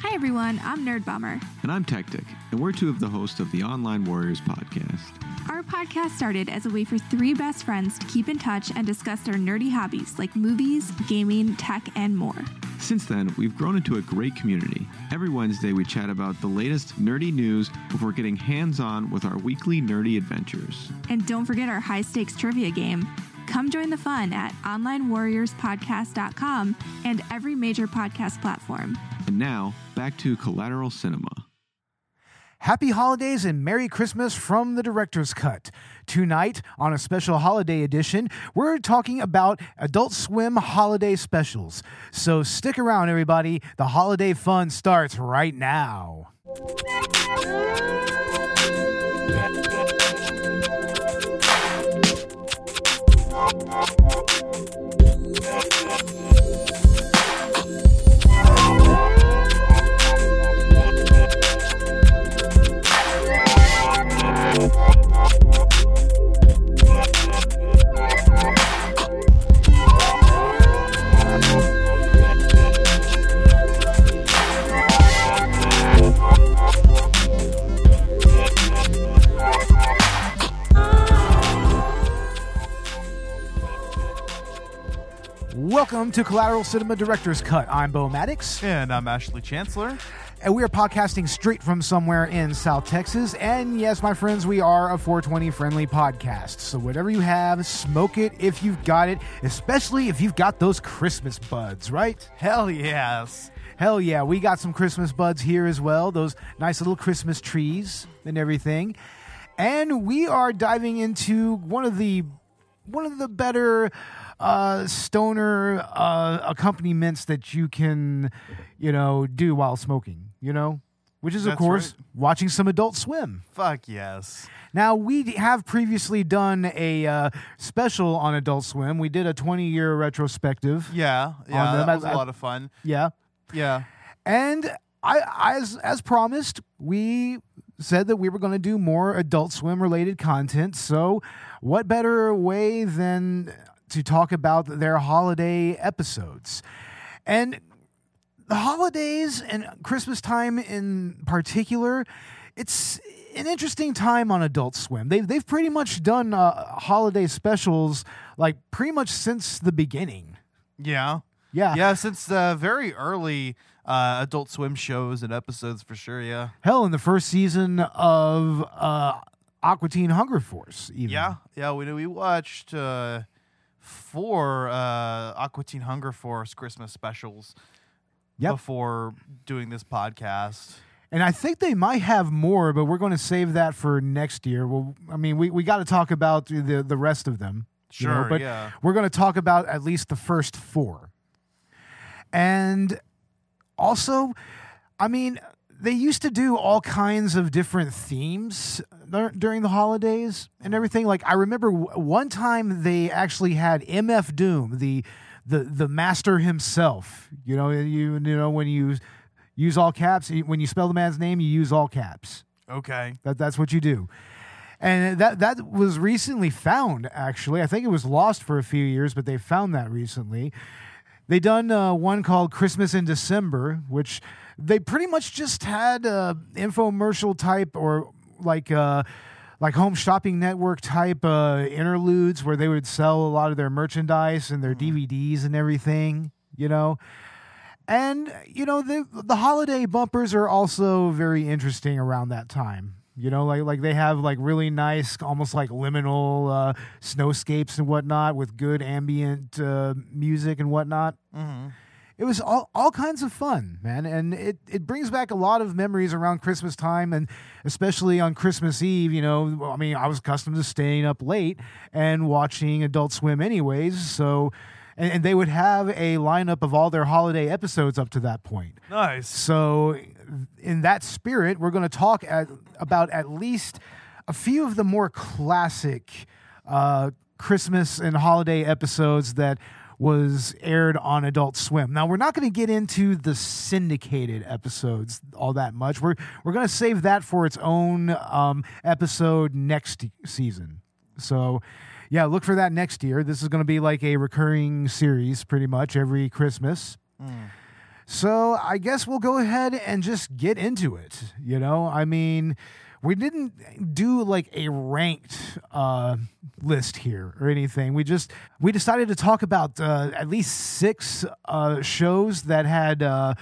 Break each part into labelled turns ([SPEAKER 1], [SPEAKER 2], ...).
[SPEAKER 1] Hi, everyone. I'm Nerd Bomber.
[SPEAKER 2] And I'm Tactic, and we're two of the hosts of the Online Warriors podcast.
[SPEAKER 1] Our podcast started as a way for three best friends to keep in touch and discuss their nerdy hobbies like movies, gaming, tech, and more.
[SPEAKER 2] Since then, we've grown into a great community. Every Wednesday, we chat about the latest nerdy news before getting hands on with our weekly nerdy adventures.
[SPEAKER 1] And don't forget our high stakes trivia game. Come join the fun at onlinewarriorspodcast.com and every major podcast platform.
[SPEAKER 2] And now, back to Collateral Cinema.
[SPEAKER 3] Happy holidays and Merry Christmas from the Director's Cut. Tonight, on a special holiday edition, we're talking about Adult Swim holiday specials. So stick around, everybody. The holiday fun starts right now. Welcome to Collateral Cinema Director's Cut. I'm Bo Maddox.
[SPEAKER 4] And I'm Ashley Chancellor.
[SPEAKER 3] And we are podcasting straight from somewhere in South Texas. And yes, my friends, we are a 420 friendly podcast. So whatever you have, smoke it if you've got it, especially if you've got those Christmas buds, right?
[SPEAKER 4] Hell yes.
[SPEAKER 3] Hell yeah, we got some Christmas buds here as well, those nice little Christmas trees and everything. And we are diving into one of the one of the better uh, stoner uh, accompaniments that you can, you know, do while smoking. You know, which is of
[SPEAKER 4] That's
[SPEAKER 3] course
[SPEAKER 4] right.
[SPEAKER 3] watching some Adult Swim.
[SPEAKER 4] Fuck yes.
[SPEAKER 3] Now we d- have previously done a uh, special on Adult Swim. We did a 20 year retrospective.
[SPEAKER 4] Yeah, yeah,
[SPEAKER 3] them,
[SPEAKER 4] that was
[SPEAKER 3] I-
[SPEAKER 4] a lot of fun.
[SPEAKER 3] Yeah.
[SPEAKER 4] Yeah,
[SPEAKER 3] And I, as as promised, we said that we were going to do more Adult Swim related content. So, what better way than to talk about their holiday episodes? And the holidays and Christmas time in particular, it's an interesting time on Adult Swim. They've they've pretty much done uh, holiday specials like pretty much since the beginning.
[SPEAKER 4] yeah,
[SPEAKER 3] Yeah.
[SPEAKER 4] yeah. Since the very early uh, Adult Swim shows and episodes, for sure. Yeah,
[SPEAKER 3] Hell, in the first season of uh, Aqua Teen Hunger Force, even.
[SPEAKER 4] yeah, yeah. We we watched uh, four uh, Aqua Teen Hunger Force Christmas specials
[SPEAKER 3] Yep.
[SPEAKER 4] before doing this podcast.
[SPEAKER 3] And I think they might have more, but we're going to save that for next year. Well, I mean, we, we got to talk about the, the rest of them. you know,
[SPEAKER 4] Sure,
[SPEAKER 3] but
[SPEAKER 4] yeah.
[SPEAKER 3] we're going to talk about at least the first four. And also, I mean, they used to do all kinds of different themes during the holidays and everything. Like I remember w- one time they actually had MF Doom, the the the master himself. You know, you you know when you use all caps, when you spell the man's name, you use all caps.
[SPEAKER 4] Okay.
[SPEAKER 3] That that's what you do. And that that was recently found actually. I think it was lost for a few years, but they found that recently. They done uh, one called Christmas in December, which they pretty much just had uh, infomercial type or like uh, like home shopping network type uh, interludes where they would sell a lot of their merchandise and their DVDs and everything, you know. And you know the the holiday bumpers are also very interesting around that time. You know, like like they have like really nice, almost like liminal uh, snowscapes and whatnot with good ambient uh, music and whatnot.
[SPEAKER 4] Mm-hmm.
[SPEAKER 3] It was all all kinds of fun, man, and it it brings back a lot of memories around Christmas time, and especially on Christmas Eve. You know, I mean, I was accustomed to staying up late and watching Adult Swim, anyways. So. And, and they would have a lineup of all their holiday episodes up to that point.
[SPEAKER 4] Nice.
[SPEAKER 3] So, in that spirit, we're going to talk at, about at least a few of the more classic uh, Christmas and holiday episodes that was aired on Adult Swim. Now, we're not going to get into the syndicated episodes all that much. We're we're going to save that for its own um, episode next season. So, yeah, look for that next year. This is going to be like a recurring series, pretty much every Christmas. So I guess we'll go ahead and just get into it. You know, I mean, we didn't do like a ranked uh, list here or anything. We just we decided to talk about uh, at least six uh, shows that had. Uh,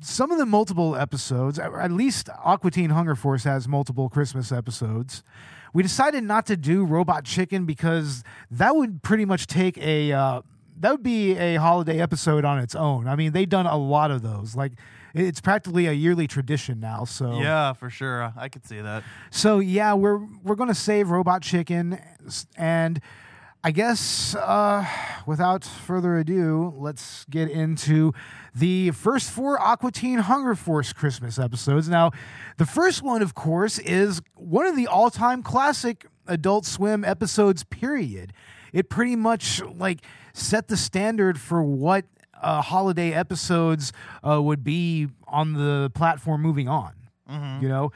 [SPEAKER 3] some of them multiple episodes. At least Aqua Teen Hunger Force has multiple Christmas episodes. We decided not to do Robot Chicken because that would pretty much take a uh, that would be a holiday episode on its own. I mean, they've done a lot of those. Like it's practically a yearly tradition now. So
[SPEAKER 4] Yeah, for sure. I could see that.
[SPEAKER 3] so yeah, we're we're gonna save Robot Chicken, and I guess uh, without further ado, let's get into the first four Aqua Teen Hunger Force Christmas episodes. Now, the first one, of course, is one of the all-time classic Adult Swim episodes. Period. It pretty much like set the standard for what uh, holiday episodes uh, would be on the platform moving on. You know.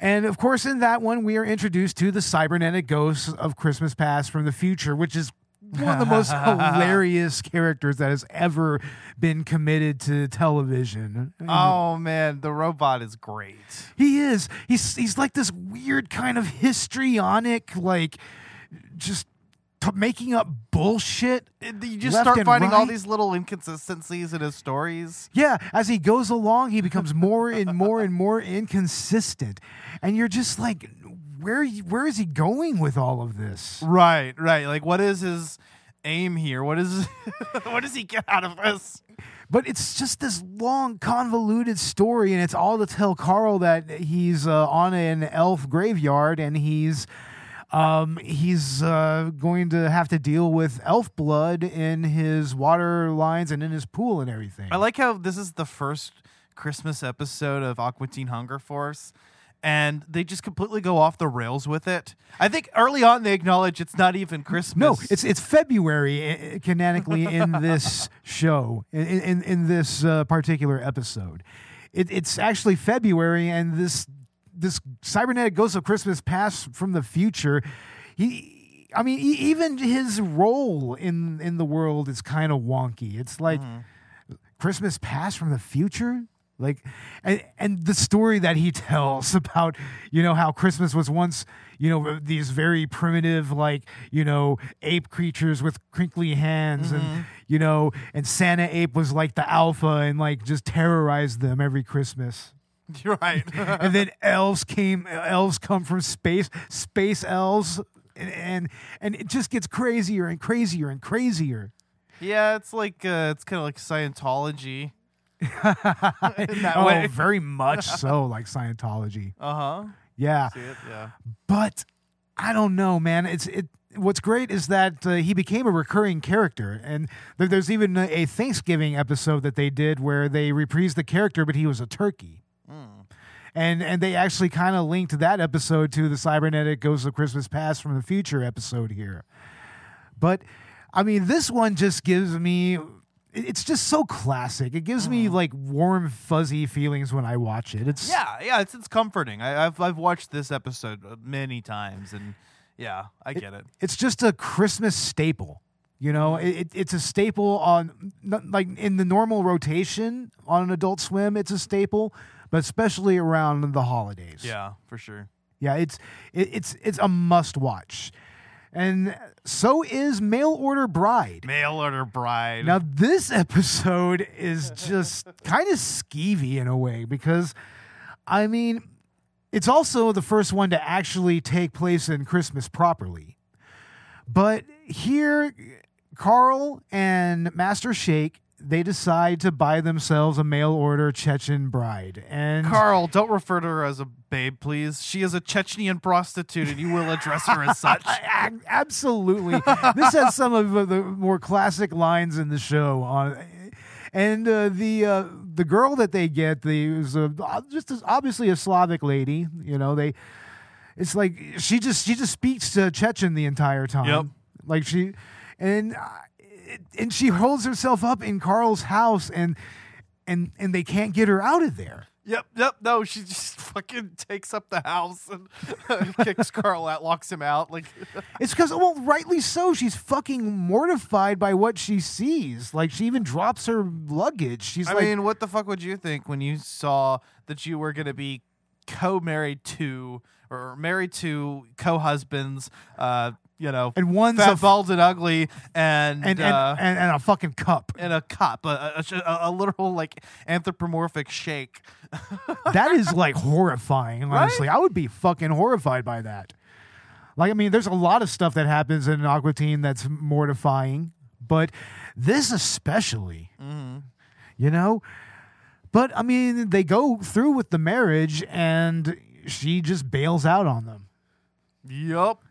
[SPEAKER 3] And of course, in that one, we are introduced to the cybernetic ghosts of Christmas Past from the future, which is one of the most hilarious characters that has ever been committed to television.
[SPEAKER 4] Oh man, the robot is great.
[SPEAKER 3] He is. He's he's like this weird kind of histrionic, like just t- making up bullshit.
[SPEAKER 4] You just
[SPEAKER 3] Left
[SPEAKER 4] start
[SPEAKER 3] and
[SPEAKER 4] finding all these little inconsistencies in his stories.
[SPEAKER 3] Yeah, as he goes along, he becomes more and more and more inconsistent, and you're just like, where where is he going with all of this?
[SPEAKER 4] Right, right. Like, what is his aim here? What is what does he get out of this?
[SPEAKER 3] But it's just this long, convoluted story, and it's all to tell Carl that he's uh, on an elf graveyard and he's um, he's uh, going to have to deal with elf blood in his water lines and in his pool and everything.
[SPEAKER 4] I like how this is the first Christmas episode of Aqua Teen Hunger Force, and they just completely go off the rails with it. I think early on they acknowledge it's not even Christmas.
[SPEAKER 3] No, it's it's February uh, canonically in this show in in, in this uh, particular episode. It, it's actually February, and this this cybernetic ghost of Christmas past from the future. He, I mean, even his role in in the world is kind of wonky. It's like mm-hmm. Christmas past from the future. Like, and, and the story that he tells about, you know, how Christmas was once, you know, these very primitive, like, you know, ape creatures with crinkly hands and, mm-hmm. you know, and Santa ape was like the alpha and like just terrorized them every Christmas.
[SPEAKER 4] You're right.
[SPEAKER 3] and then elves came, elves come from space, space elves. And, and and it just gets crazier and crazier and crazier.
[SPEAKER 4] yeah, it's like uh, it's kind of like Scientology.
[SPEAKER 3] Oh,
[SPEAKER 4] way.
[SPEAKER 3] very much so, like Scientology.
[SPEAKER 4] Uh huh.
[SPEAKER 3] Yeah,
[SPEAKER 4] See it? Yeah.
[SPEAKER 3] but I don't know, man. It's it. What's great is that uh, he became a recurring character, and there, there's even a, a Thanksgiving episode that they did where they reprised the character, but he was a turkey. And and they actually kind of linked that episode to the cybernetic ghost of Christmas Past from the Future episode here. But I mean, this one just gives me it's just so classic. It gives me like warm, fuzzy feelings when I watch it. It's
[SPEAKER 4] Yeah, yeah, it's it's comforting. I, I've I've watched this episode uh, many times, and yeah, I get it.
[SPEAKER 3] it's just a Christmas staple. You know, it, it- it's a staple on like in the normal rotation on an Adult Swim. It's a staple, but especially around the holidays.
[SPEAKER 4] Yeah, for sure.
[SPEAKER 3] yeah. It's it, it's it's a must watch, and so is Mail Order Bride.
[SPEAKER 4] Mail order bride.
[SPEAKER 3] Now this episode is just kind of skeevy in a way because, I mean, it's also the first one to actually take place in Christmas properly. But here, Carl and Master Shake they decide to buy themselves a mail order Chechen bride, and
[SPEAKER 4] Carl, don't refer to her as a babe, please. She is a Chechenian prostitute, and you will address her as such.
[SPEAKER 3] Absolutely. this has some of the more classic lines in the show on and uh, the uh, the girl that they get the is a, just obviously a Slavic lady. You know, they it's like she just she just speaks to Chechen the entire time.
[SPEAKER 4] Yep.
[SPEAKER 3] Like she and uh, and she holds herself up in Carl's house and and and they can't get her out of there.
[SPEAKER 4] Yep, yep. No, she just fucking takes up the house and kicks Carl out, locks him out. Like,
[SPEAKER 3] It's because, well, rightly so. She's fucking mortified by what she sees. Like, she even drops her luggage. She's like
[SPEAKER 4] I
[SPEAKER 3] like,
[SPEAKER 4] mean, what the fuck would you think when you saw that you were gonna be co-married to or married to co-husbands? Uh, you know,
[SPEAKER 3] and one's
[SPEAKER 4] fat,
[SPEAKER 3] a,
[SPEAKER 4] bald, and ugly, and
[SPEAKER 3] and, and,
[SPEAKER 4] uh,
[SPEAKER 3] and, and a fucking cup.
[SPEAKER 4] and a cup, a, a, a, a literal like anthropomorphic shake.
[SPEAKER 3] that is like horrifying, honestly. I would be fucking horrified by that. Like, I mean, there's a lot of stuff that happens in Aqua Teen that's mortifying, but this especially, mm-hmm. you know? But I mean, they go through with the marriage and she just bails out on them.
[SPEAKER 4] Yup.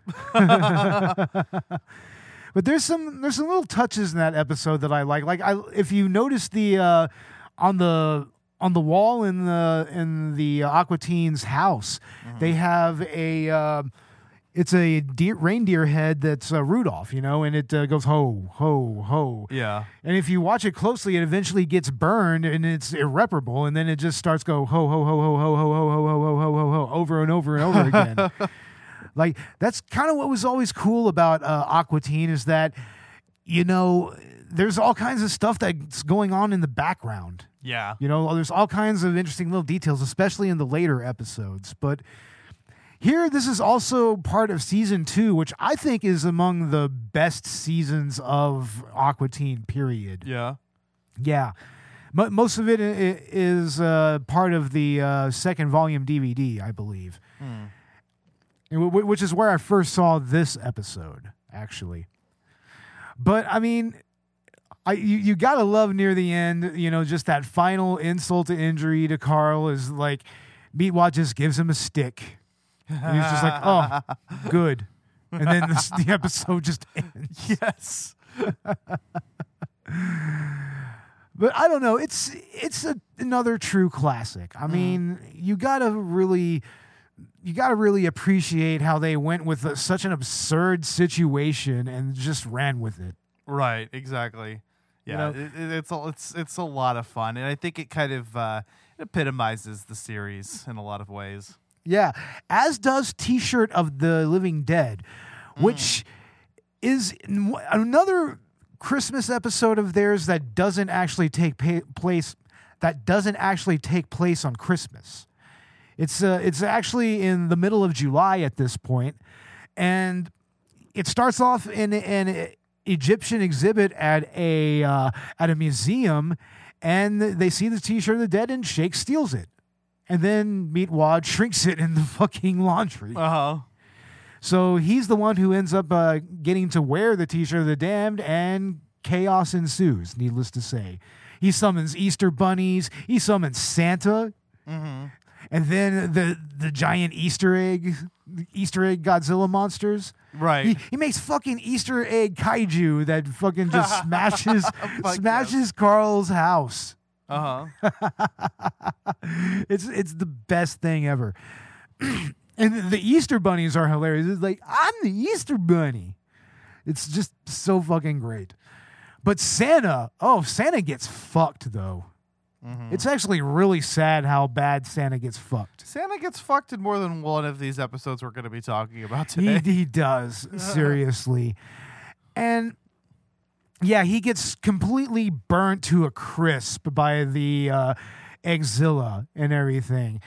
[SPEAKER 3] But there's some there's some little touches in that episode that I like. Like I if you notice the uh on the on the wall in the in the Aqua Teen's house, they have a uh, it's a deer, reindeer head that's uh, Rudolph, you know, and it uh, goes ho ho ho.
[SPEAKER 4] Yeah.
[SPEAKER 3] And if you watch it closely, it eventually gets burned and it's irreparable, and then it just starts go ho ho ho ho ho ho ho ho ho ho ho ho ho over and over and over again. Like that's kind of what was always cool about uh, Aqua Teen is that you know there's all kinds of stuff that's going on in the background.
[SPEAKER 4] Yeah.
[SPEAKER 3] You know, there's all kinds of interesting little details, especially in the later episodes. But here, this is also part of season two, which I think is among the best seasons of Aqua Teen, period.
[SPEAKER 4] Yeah.
[SPEAKER 3] Yeah. Mo- most of it is uh, part of the uh, second volume DVD, I believe. Wh- Which is where I first saw this episode, actually. But I mean, I you, you gotta love near the end, you know, just that final insult to injury to Carl is like Meatwad just gives him a stick. And he's just like, oh, good. And then this, the episode just ends.
[SPEAKER 4] Yes.
[SPEAKER 3] But I don't know. It's it's a, another true classic. I mm. mean, you gotta really, you gotta really appreciate how they went with a, such an absurd situation and just ran with it.
[SPEAKER 4] Right, exactly. Yeah,
[SPEAKER 3] know-
[SPEAKER 4] it, it- it's a, it's it's a lot of fun, and I think it kind of uh, epitomizes the series in a lot of ways.
[SPEAKER 3] Yeah, as does T-shirt of the Living Dead, which is another Christmas episode of theirs that doesn't actually take pa- place. That doesn't actually take place on Christmas. It's uh, it's actually in the middle of July at this point, and it starts off in an Egyptian exhibit at a uh, at a museum, and they see the T-shirt of the dead, and Shake steals it, and then Meatwad shrinks it in the fucking laundry.
[SPEAKER 4] Uh huh.
[SPEAKER 3] So he's the one who ends up uh, getting to wear the T-shirt of the damned, and chaos ensues. Needless to say, he summons Easter bunnies. He summons Santa, and then the the giant Easter egg, Easter egg Godzilla monsters.
[SPEAKER 4] Right.
[SPEAKER 3] He, he makes fucking Easter egg kaiju that fucking just smashes
[SPEAKER 4] Fuck
[SPEAKER 3] smashes Carl's house.
[SPEAKER 4] Uh huh.
[SPEAKER 3] It's it's the best thing ever. and the Easter bunnies are hilarious. It's like I'm the Easter bunny. It's just so fucking great. But Santa, oh, Santa gets fucked though. It's actually really sad how bad Santa gets fucked.
[SPEAKER 4] Santa gets fucked in more than one of these episodes we're going to be talking about
[SPEAKER 3] He,
[SPEAKER 4] today.
[SPEAKER 3] he does, seriously. And yeah, he gets completely burnt to a crisp by the uh, Eggzilla and everything.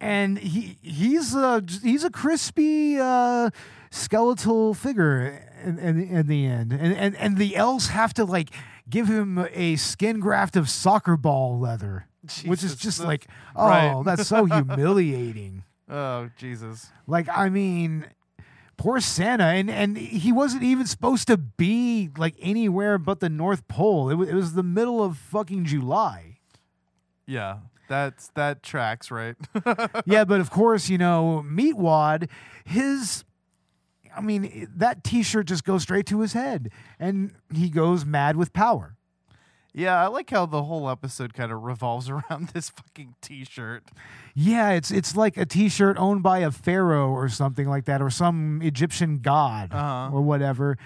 [SPEAKER 3] And he he's a he's a crispy uh, skeletal figure in, in, in the end, and, and and the elves have to like give him a skin graft of soccer ball leather, which is just like oh
[SPEAKER 4] right.
[SPEAKER 3] that's so humiliating.
[SPEAKER 4] oh Jesus.
[SPEAKER 3] Like, I mean, poor Santa, and and he wasn't even supposed to be like anywhere but the North Pole. It was, it was the middle of fucking July.
[SPEAKER 4] Yeah, that's that tracks, right?
[SPEAKER 3] yeah, but of course, you know, Meatwad, his. I mean, that T-shirt just goes straight to his head, and he goes mad with power.
[SPEAKER 4] yeah, I like how the whole episode kind of revolves around this fucking T-shirt.
[SPEAKER 3] Yeah, it's it's like a T-shirt owned by a pharaoh or something like that, or some Egyptian god
[SPEAKER 4] Uh-huh.
[SPEAKER 3] or whatever.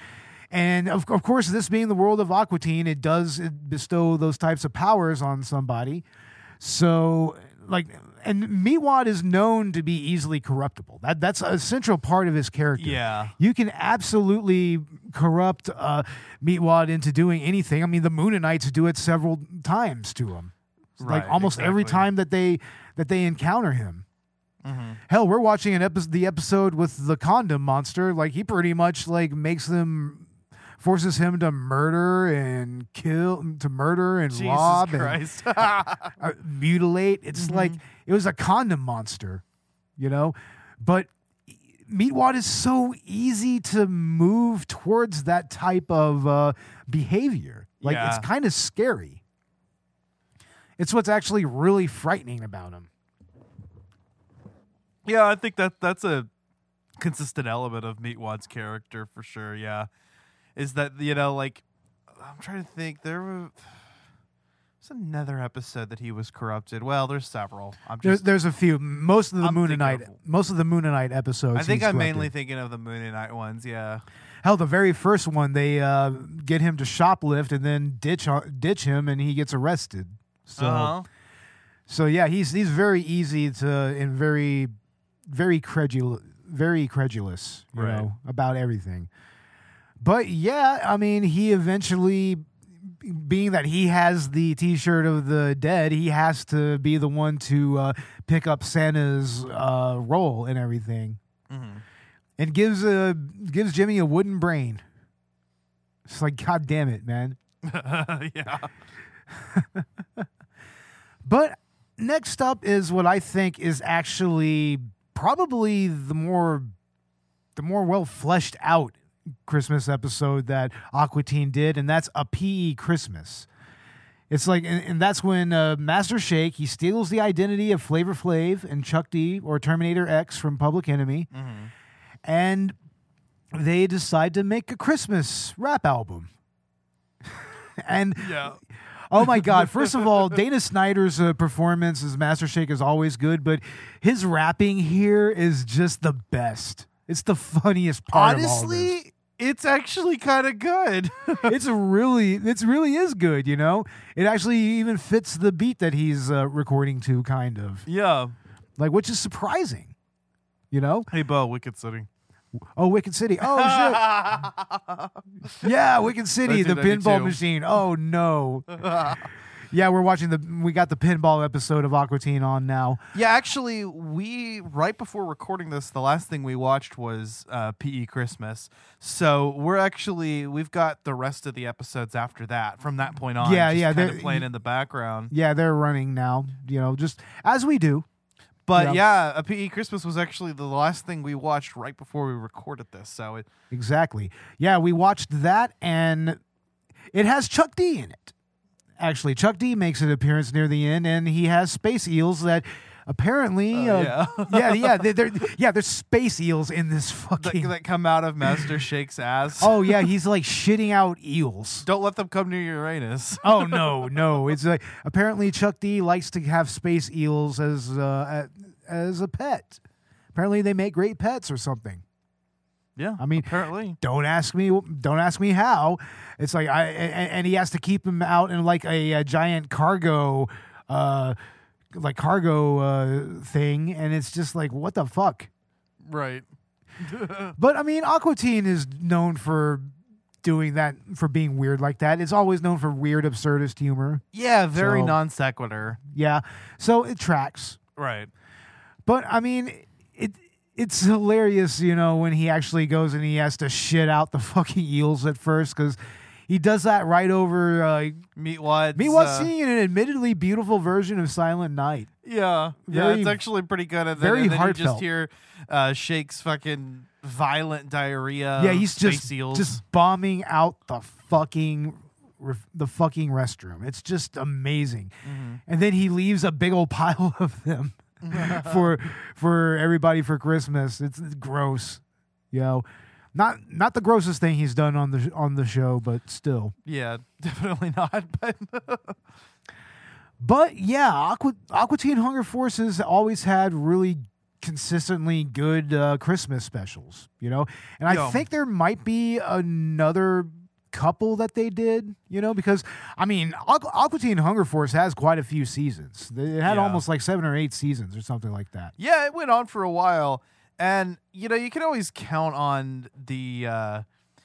[SPEAKER 3] And of, of course, this being the world of Aqua Teen, it does bestow those types of powers on somebody. So, like and Meatwad is known to be easily corruptible. That that's a central part of his character.
[SPEAKER 4] Yeah.
[SPEAKER 3] You can absolutely corrupt uh, Meatwad into doing anything. I mean, the Mooninites do it several times to him.
[SPEAKER 4] right, like
[SPEAKER 3] almost every time that they that they encounter him.
[SPEAKER 4] Mm-hmm.
[SPEAKER 3] Hell, we're watching an episode, the episode with the condom monster. Like he pretty much like makes them, forces him to murder and kill, to murder and
[SPEAKER 4] Jesus
[SPEAKER 3] rob and uh, mutilate. It's
[SPEAKER 4] Mm-hmm.
[SPEAKER 3] like it was a condom monster, you know. But Meatwad is so easy to move towards that type of uh, behavior. Like it's kind of scary. It's what's actually really frightening about him.
[SPEAKER 4] yeah, I think that that's a consistent element of Meatwad's character for sure. Yeah, is that you know like I'm trying to think there was. Another episode that he was corrupted. Well, there's several. I'm
[SPEAKER 3] There's
[SPEAKER 4] just.
[SPEAKER 3] there's a few. Most of the
[SPEAKER 4] I'm thinking
[SPEAKER 3] Mooninite,
[SPEAKER 4] of-
[SPEAKER 3] most of the Mooninite episodes.
[SPEAKER 4] I think I'm mainly thinking of the Mooninite ones. Yeah.
[SPEAKER 3] Hell, the very first one, they uh, get him to shoplift and then ditch ditch him, and he gets arrested. So,
[SPEAKER 4] uh-huh.
[SPEAKER 3] so yeah, he's he's very easy to and very, very credulous, very credulous, you
[SPEAKER 4] Right.
[SPEAKER 3] know, about everything. But yeah, I mean, he eventually, being that he has the T-shirt of the dead, he has to be the one to uh, pick up Santa's uh, role and everything
[SPEAKER 4] Mhm.
[SPEAKER 3] and gives a gives Jimmy a wooden brain. It's like, God damn it, man.
[SPEAKER 4] yeah.
[SPEAKER 3] But next up is what I think is actually probably the more the more well fleshed out Christmas episode that Aqua Teen did, and that's a PE Christmas. It's like, and, and that's when uh, Master Shake he steals the identity of Flavor Flav and Chuck D or Terminator X from Public Enemy, and they decide to make a Christmas rap album. and
[SPEAKER 4] Yeah.
[SPEAKER 3] Oh my God! First of all, Dana Snyder's uh, performance as Master Shake is always good, but his rapping here is just the best. It's the funniest part. of all this.
[SPEAKER 4] Honestly, it's actually kind of good.
[SPEAKER 3] it's really, it's really is good. You know, it actually even fits the beat that he's uh, recording to, kind of
[SPEAKER 4] yeah.
[SPEAKER 3] like, which is surprising. You know?
[SPEAKER 4] Hey, Bo, Wicked City.
[SPEAKER 3] Oh, Wicked City. Oh shit! Yeah, Wicked City, the
[SPEAKER 4] 1992.
[SPEAKER 3] pinball machine. Oh no. Yeah, we're watching the. We got the pinball episode of Aqua Teen on now.
[SPEAKER 4] Yeah, actually, we right before recording this, the last thing we watched was uh, PE Christmas. So we're actually we've got the rest of the episodes after that. From that point on,
[SPEAKER 3] Yeah, yeah, they're-
[SPEAKER 4] playing in the background.
[SPEAKER 3] Yeah, they're running now. You know, just as we do.
[SPEAKER 4] But
[SPEAKER 3] Yeah.
[SPEAKER 4] yeah, a PE Christmas was actually the last thing we watched right before we recorded this. So it,
[SPEAKER 3] Exactly. Yeah, we watched that, and it has Chuck D in it. Actually, Chuck D makes an appearance near the end, and he has space eels that apparently,
[SPEAKER 4] Oh,
[SPEAKER 3] uh,
[SPEAKER 4] yeah.
[SPEAKER 3] yeah, yeah, they're, they're- yeah, there's space eels in this
[SPEAKER 4] that,
[SPEAKER 3] fucking.
[SPEAKER 4] that come out of Master Shake's ass.
[SPEAKER 3] oh yeah, he's like shitting out eels.
[SPEAKER 4] Don't let them come near Uranus.
[SPEAKER 3] Oh no, no! It's like apparently Chuck D likes to have space eels as uh, as a pet. Apparently, they make great pets or something.
[SPEAKER 4] Yeah,
[SPEAKER 3] I mean,
[SPEAKER 4] apparently.
[SPEAKER 3] don't ask me don't ask me how it's like i and, and he has to keep him out in like a, a giant cargo uh like cargo uh thing and it's just like what the fuck
[SPEAKER 4] Right.
[SPEAKER 3] but i mean Aqua Teen is known for doing that for being weird like that it's always known for weird absurdist humor
[SPEAKER 4] Yeah, very
[SPEAKER 3] So-
[SPEAKER 4] non sequitur.
[SPEAKER 3] yeah so it tracks
[SPEAKER 4] Right.
[SPEAKER 3] But I mean, it's hilarious, you know, when he actually goes and he has to shit out the fucking eels at first because he does that right over. Uh,
[SPEAKER 4] Meatwad.
[SPEAKER 3] me was seeing an admittedly beautiful version of Silent Night.
[SPEAKER 4] Yeah, yeah, it's actually pretty good. And then,
[SPEAKER 3] very
[SPEAKER 4] and then you
[SPEAKER 3] heartfelt.
[SPEAKER 4] just hear uh, Shake's fucking violent diarrhea.
[SPEAKER 3] yeah, he's just
[SPEAKER 4] eels.
[SPEAKER 3] just bombing out the fucking the fucking restroom. It's just amazing.
[SPEAKER 4] Mm-hmm.
[SPEAKER 3] And then he leaves a big old pile of them for for everybody for Christmas. It's, it's gross, yo. know. Not not the grossest thing he's done on the on the show, but still.
[SPEAKER 4] yeah, definitely not. But
[SPEAKER 3] But yeah, Aqua Aqua Teen Hunger Force has always had really consistently good uh, Christmas specials, you know. And I think there might be another couple that they did, you know, because I mean, Aqu- Aqua Teen Hunger Force has quite a few seasons. It had
[SPEAKER 4] Yeah.
[SPEAKER 3] almost like seven or eight seasons or something like that.
[SPEAKER 4] Yeah, it went on for a while, and you know you can always count on the uh,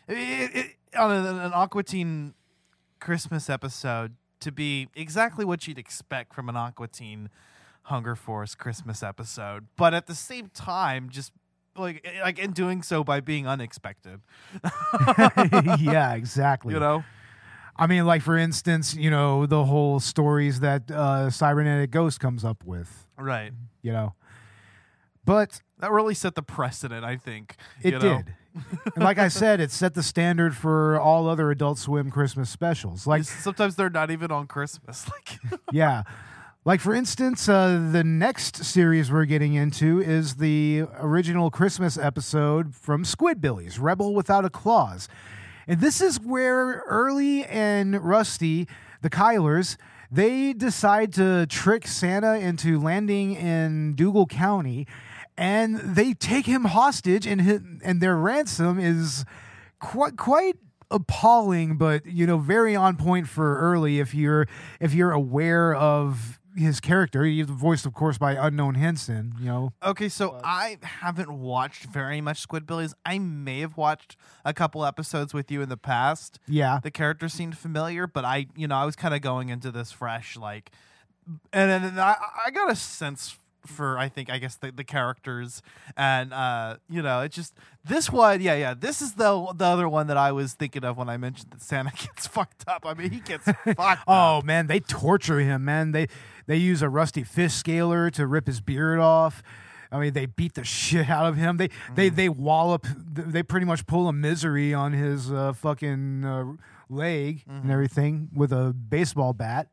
[SPEAKER 4] it, it, on an, an Aqua Teen Christmas episode to be exactly what you'd expect from an Aqua Teen Hunger Force Christmas episode, but at the same time, just like like in doing so by being unexpected.
[SPEAKER 3] yeah, exactly.
[SPEAKER 4] You know,
[SPEAKER 3] I mean, like for instance, you know, the whole stories that uh, Cybernetic Ghost comes up with,
[SPEAKER 4] right?
[SPEAKER 3] you know. But
[SPEAKER 4] That really set the precedent, I think.
[SPEAKER 3] it
[SPEAKER 4] you know?
[SPEAKER 3] did. and like I said, it set the standard for all other Adult Swim Christmas specials. Like,
[SPEAKER 4] Sometimes they're not even on Christmas. Like,
[SPEAKER 3] yeah. Like, for instance, uh, the next series we're getting into is the original Christmas episode from Squidbillies, Rebel Without a Clause. And this is where Early and Rusty, the Cuylers, they decide to trick Santa into landing in Dougal County and they take him hostage and hit, and their ransom is quite quite appalling but you know very on point for early if you're if you're aware of his character he's voiced of course by Unknown Hinson you know
[SPEAKER 4] Okay, so I haven't watched very much Squidbillies. I may have watched a couple episodes with you in the past.
[SPEAKER 3] yeah
[SPEAKER 4] The character seemed familiar, but I, you know, I was kind of going into this fresh, like, and then I, I got a sense for, I think, I guess the, the characters, and uh, you know, it just this one, yeah, yeah, this is the the other one that I was thinking of when I mentioned that Santa gets fucked up. I mean, he gets fucked
[SPEAKER 3] oh
[SPEAKER 4] up.
[SPEAKER 3] man they torture him man they they use a rusty fish scaler to rip his beard off I mean, they beat the shit out of him. They they they wallop. They pretty much pull a misery on his uh, fucking uh, leg and everything with a baseball bat.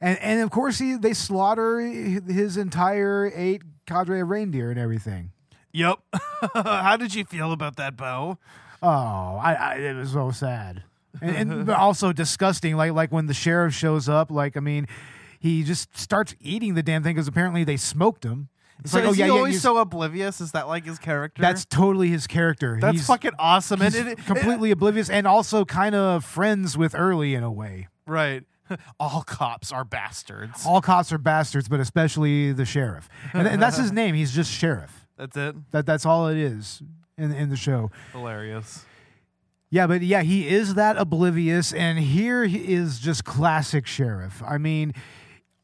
[SPEAKER 3] And and of course he they slaughter his entire eight cadre of reindeer and everything.
[SPEAKER 4] Yep. How did you feel about that, Bo?
[SPEAKER 3] Oh, I, I it was so sad, and, and also disgusting. Like like when the sheriff shows up, like I mean, he just starts eating the damn thing because apparently they smoked him. It's
[SPEAKER 4] So
[SPEAKER 3] like,
[SPEAKER 4] is
[SPEAKER 3] oh yeah,
[SPEAKER 4] he
[SPEAKER 3] yeah,
[SPEAKER 4] always
[SPEAKER 3] you-
[SPEAKER 4] so oblivious? Is that like his character?
[SPEAKER 3] that's totally his character.
[SPEAKER 4] that's
[SPEAKER 3] he's,
[SPEAKER 4] fucking awesome.
[SPEAKER 3] he's
[SPEAKER 4] and it, it-
[SPEAKER 3] completely oblivious and also kind of friends with Early in a way.
[SPEAKER 4] right. All cops are bastards.
[SPEAKER 3] All cops are bastards, but especially the sheriff, and, and that's his name. He's just sheriff.
[SPEAKER 4] That's it.
[SPEAKER 3] That that's all it is in in the show.
[SPEAKER 4] Hilarious.
[SPEAKER 3] Yeah, but yeah, he is that oblivious, and here he is just classic sheriff. I mean,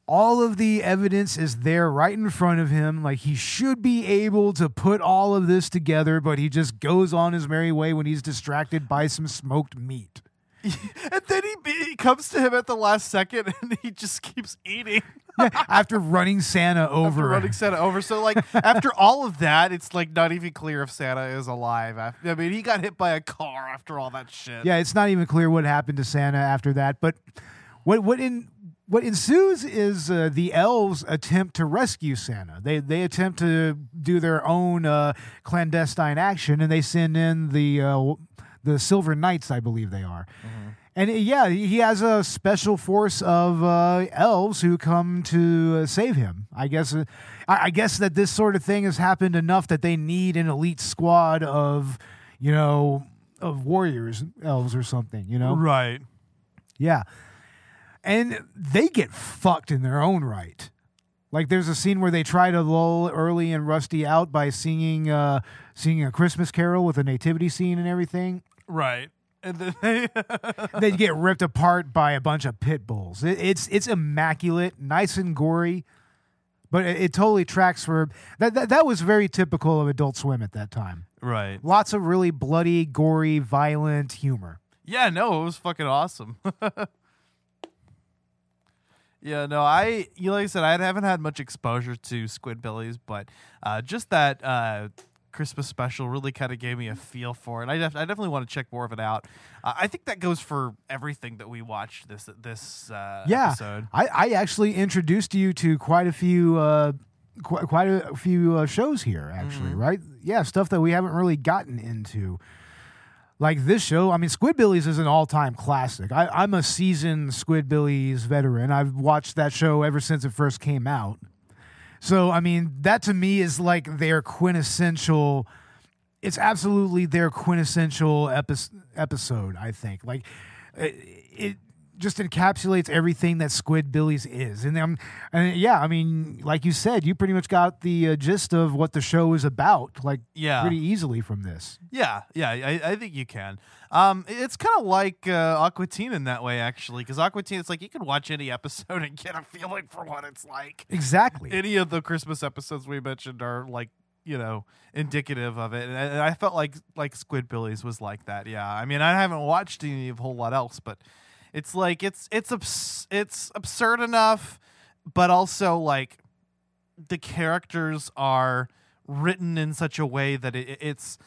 [SPEAKER 3] all of the evidence is there right in front of him. Like he should be able to put all of this together, but he just goes on his merry way when he's distracted by some smoked meat.
[SPEAKER 4] And then he, he comes to him at the last second, and he just keeps eating.
[SPEAKER 3] Yeah, after running Santa
[SPEAKER 4] After
[SPEAKER 3] over.
[SPEAKER 4] running Santa over. So, like, after all of that, it's like not even clear if Santa is alive. I mean, he got hit by a car after all that shit.
[SPEAKER 3] Yeah, it's not even clear what happened to Santa after that. But what what in what ensues is uh, the elves attempt to rescue Santa. They they attempt to do their own uh, clandestine action, and they send in the uh, the Silver Knights, I believe they are. And uh, yeah, he has a special force of uh, elves who come to uh, save him. I guess uh, I, I guess that this sort of thing has happened enough that they need an elite squad of you know of warriors, elves or something. You know,
[SPEAKER 4] Right.
[SPEAKER 3] yeah. And they get fucked in their own right. Like there's a scene where they try to lull Early and Rusty out by singing uh singing a Christmas carol with a nativity scene and everything.
[SPEAKER 4] Right. And then they,
[SPEAKER 3] they get ripped apart by a bunch of pit bulls. It, it's it's immaculate, nice and gory, but it, it totally tracks for that, that. That was very typical of Adult Swim at that time.
[SPEAKER 4] right.
[SPEAKER 3] Lots of really bloody, gory, violent humor.
[SPEAKER 4] Yeah, no, it was fucking awesome. yeah, no, I you know, like I said, I haven't had much exposure to Squidbillies, but uh, just that uh, Christmas special really kind of gave me a feel for it. I, def- I definitely want to check more of it out. Uh, I think that goes for everything that we watched this this uh,
[SPEAKER 3] yeah,
[SPEAKER 4] episode.
[SPEAKER 3] I, I actually introduced you to quite a few uh, qu- quite a few uh, shows here, actually,
[SPEAKER 4] Mm-hmm.
[SPEAKER 3] right? Yeah, stuff that we haven't really gotten into. Like this show, I mean, Squidbillies is an all-time classic. I, I'm a seasoned Squidbillies veteran. I've watched that show ever since it first came out. So, I mean, that to me is like their quintessential it's absolutely their quintessential epi- episode. I think like it just encapsulates everything that Squidbillies is, and um, and yeah, I mean, like you said, you pretty much got the uh, gist of what the show is about, like
[SPEAKER 4] Yeah.
[SPEAKER 3] pretty easily from this.
[SPEAKER 4] Yeah, yeah, I, I think you can. Um, it's kind of like uh, Aqua Teen in that way, actually, because Aqua Teen, it's like you can watch any episode and get a feeling for what it's like.
[SPEAKER 3] Exactly.
[SPEAKER 4] Any of the Christmas episodes we mentioned are like, you know, indicative of it, and I, and I felt like like Squidbillies was like that. Yeah, I mean, I haven't watched any of a whole lot else, but it's like it's it's abs- it's absurd enough, but also like the characters are written in such a way that it, it's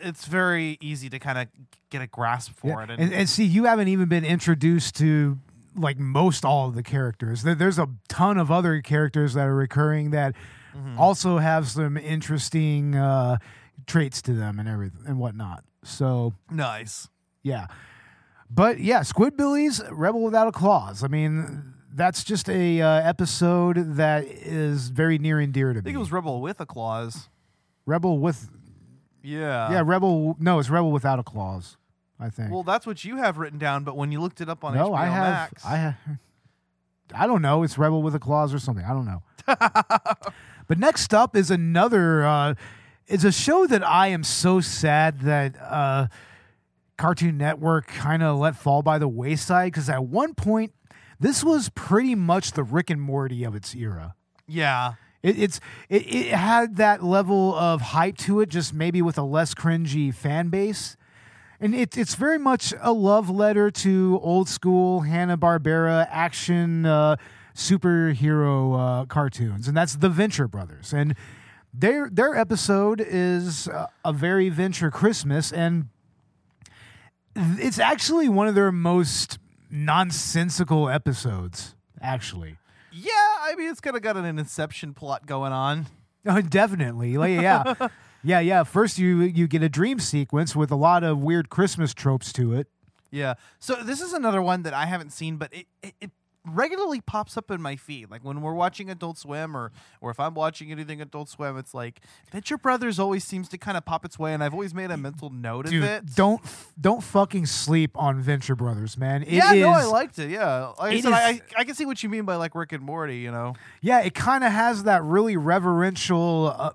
[SPEAKER 4] it's very easy to kind of get a grasp for
[SPEAKER 3] Yeah.
[SPEAKER 4] it.
[SPEAKER 3] And, and see, you haven't even been introduced to like most all of the characters. There's a ton of other characters that are recurring that
[SPEAKER 4] Mm-hmm.
[SPEAKER 3] also have some interesting uh, traits to them and everything and whatnot. So
[SPEAKER 4] nice.
[SPEAKER 3] yeah, but yeah, Squidbillies, Rebel Without a Clause. I mean, that's just a uh, episode that is very near and dear to me.
[SPEAKER 4] I think it was Rebel with a clause.
[SPEAKER 3] Rebel with
[SPEAKER 4] Yeah.
[SPEAKER 3] yeah, Rebel. No, it's Rebel Without a Clause. I think.
[SPEAKER 4] Well, that's what you have written down, but when you looked it up on
[SPEAKER 3] no,
[SPEAKER 4] HBO
[SPEAKER 3] I have.
[SPEAKER 4] Max,
[SPEAKER 3] I have. I don't know. It's Rebel with a clause or something. I don't know. but next up is another. Uh, it's a show that I am so sad that uh, Cartoon Network kind of let fall by the wayside because at one point this was pretty much the Rick and Morty of its era.
[SPEAKER 4] yeah,
[SPEAKER 3] It, it's it, it had that level of hype to it, just maybe with a less cringy fan base, and it, it's very much a love letter to old school Hanna Barbera action uh, superhero uh, cartoons, and that's the Venture Brothers, and their their episode is uh, a very Venture Christmas, and it's actually one of their most nonsensical episodes, actually.
[SPEAKER 4] yeah. I mean, it's kind of got an Inception plot going on.
[SPEAKER 3] Oh, definitely. Like, yeah. yeah, yeah. First you you get a dream sequence with a lot of weird Christmas tropes to it.
[SPEAKER 4] Yeah. So this is another one that I haven't seen, but it, it, it regularly pops up in my feed. Like when we're watching Adult Swim or or if I'm watching anything Adult Swim, it's like Venture Brothers always seems to kind of pop its way, and I've always made a mental note
[SPEAKER 3] Dude,
[SPEAKER 4] of it.
[SPEAKER 3] don't don't fucking sleep on Venture Brothers, man. It
[SPEAKER 4] yeah, no, I liked it. Yeah, like I
[SPEAKER 3] it
[SPEAKER 4] said, I,
[SPEAKER 3] is-
[SPEAKER 4] I I can see what you mean by like Rick and Morty. You know,
[SPEAKER 3] Yeah, it kind of has that really reverential, uh,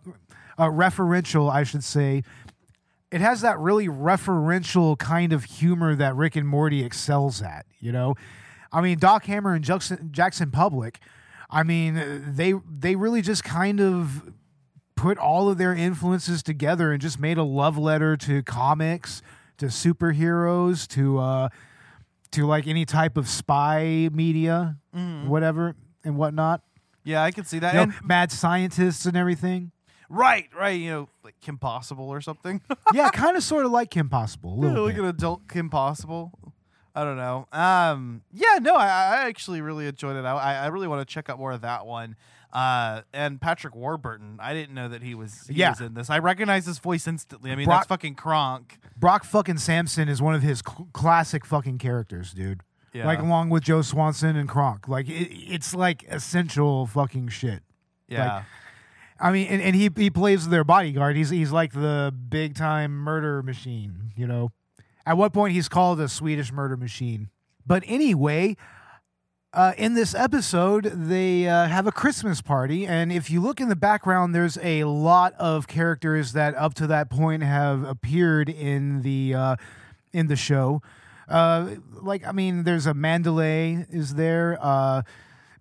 [SPEAKER 3] uh, referential, I should say. It has that really referential kind of humor that Rick and Morty excels at. You know, I mean, Doc Hammer and Jackson, Jackson Publick. I mean, they they really just kind of put all of their influences together and just made a love letter to comics, to superheroes, to uh, to like any type of spy media, whatever and whatnot
[SPEAKER 4] yeah, I can see that.
[SPEAKER 3] you know,
[SPEAKER 4] And
[SPEAKER 3] mad scientists and everything.
[SPEAKER 4] right, right, you know, like Kim Possible or something.
[SPEAKER 3] Yeah, kind of sort of like Kim Possible. A
[SPEAKER 4] Yeah, like
[SPEAKER 3] bit.
[SPEAKER 4] an adult Kim Possible. I don't know. Um, yeah, no, I, I actually really enjoyed it. I, I really want to check out more of that one. Uh, and Patrick Warburton, I didn't know that he was he
[SPEAKER 3] Yeah.
[SPEAKER 4] was in this. I recognize his voice instantly. I mean,
[SPEAKER 3] Brock-
[SPEAKER 4] that's fucking Kronk.
[SPEAKER 3] Brock fucking Samson is one of his cl- classic fucking characters, dude.
[SPEAKER 4] Yeah.
[SPEAKER 3] Like along with Joe Swanson and Kronk. Like it, it's like essential fucking shit.
[SPEAKER 4] Yeah,
[SPEAKER 3] I mean, and, and he he plays their bodyguard. He's he's like the big time murder machine. You know, at what point he's called a Swedish murder machine. But anyway, uh, in this episode, they uh, have a Christmas party, and if you look in the background, there's a lot of characters that up to that point have appeared in the uh, in the show. Uh, like, I mean, there's a Mandalay is there. Uh,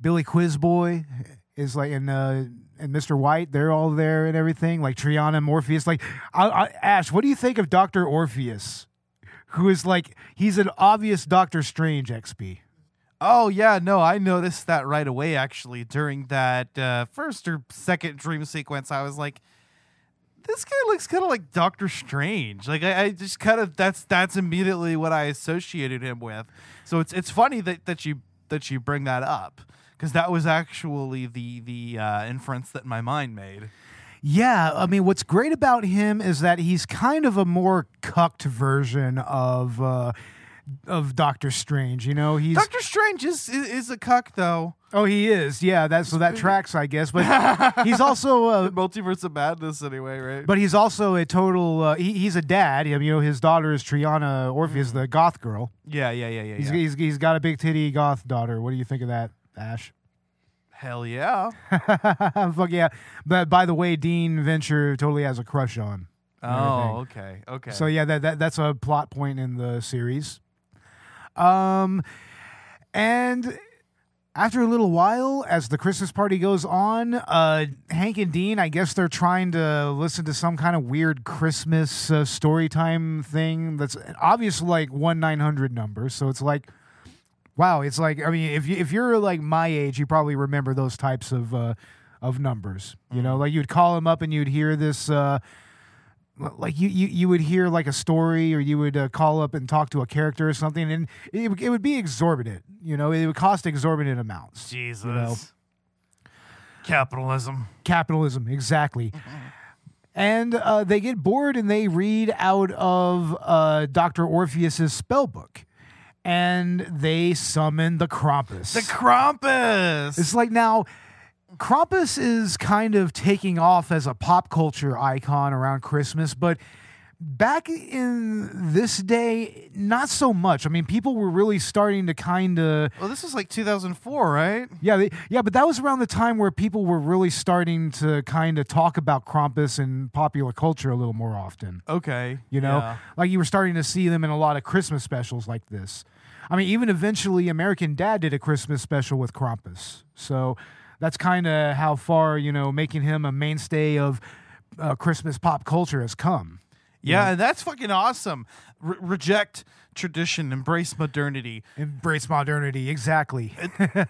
[SPEAKER 3] Billy Quizboy is like, and uh, and Mr. White, they're all there and everything. Like Triana Morpheus. Like, I, I, Ash, what do you think of Doctor Orpheus? Who is like, he's an obvious Doctor Strange expy.
[SPEAKER 4] Oh yeah, no, I noticed that right away. Actually, during that uh, first or second dream sequence, I was like, "This guy looks kind of like Doctor Strange." Like I, I just kind of that's that's immediately what I associated him with. So it's it's funny that that you that you bring that up because that was actually the the uh, inference that my mind made.
[SPEAKER 3] Yeah, I mean, what's great about him is that he's kind of a more cucked version of uh, of Doctor Strange. You know, he's
[SPEAKER 4] Doctor Strange is, is is a cuck though.
[SPEAKER 3] oh he is yeah. That's so that tracks I guess, but he's also uh,
[SPEAKER 4] Multiverse of Madness, anyway, right?
[SPEAKER 3] but he's also a total. Uh, he, he's a dad. You know, his daughter is Triana Orpheus, the goth girl.
[SPEAKER 4] yeah, yeah, yeah, yeah.
[SPEAKER 3] He's,
[SPEAKER 4] Mm. yeah.
[SPEAKER 3] he's he's got a big titty goth daughter. What do you think of that, Ash?
[SPEAKER 4] Hell yeah.
[SPEAKER 3] Fuck yeah! But by the way, Dean Venture totally has a crush on.
[SPEAKER 4] Oh, okay, okay.
[SPEAKER 3] So yeah, that, that that's a plot point in the series. Um, and after a little while, as the Christmas party goes on, uh, Hank and Dean, I guess they're trying to listen to some kind of weird Christmas uh, story time thing that's obviously like one nine hundred number. So it's like, wow, it's like I mean, if you if you're like my age, you probably remember those types of uh, of numbers. You know, like you'd call them up and you'd hear this. Uh, like you, you you would hear like a story or you would uh, call up and talk to a character or something and it, would- it would be exorbitant you know it would cost exorbitant amounts
[SPEAKER 4] Jesus.
[SPEAKER 3] know.
[SPEAKER 4] Capitalism.
[SPEAKER 3] capitalism exactly and uh, they get bored and they read out of uh, dr orpheus's spell book and they summon the krampus
[SPEAKER 4] The Krampus.
[SPEAKER 3] It's like now, Krampus is kind of taking off as a pop culture icon around Christmas, but back in this day, not so much. I mean, people were really starting to kind of.
[SPEAKER 4] well, this was like 2004, right?
[SPEAKER 3] Yeah, they, yeah, but that was around the time where people were really starting to kind of talk about Krampus in popular culture a little more often.
[SPEAKER 4] Okay.
[SPEAKER 3] You know,
[SPEAKER 4] Yeah.
[SPEAKER 3] like you were starting to see them in a lot of Christmas specials like this. I mean, even eventually, American Dad did a Christmas special with Krampus. So that's kind of how far you know making him a mainstay of uh, Christmas pop culture has come.
[SPEAKER 4] Yeah, and that's fucking awesome. Re- reject tradition, embrace modernity,
[SPEAKER 3] Embrace modernity, exactly.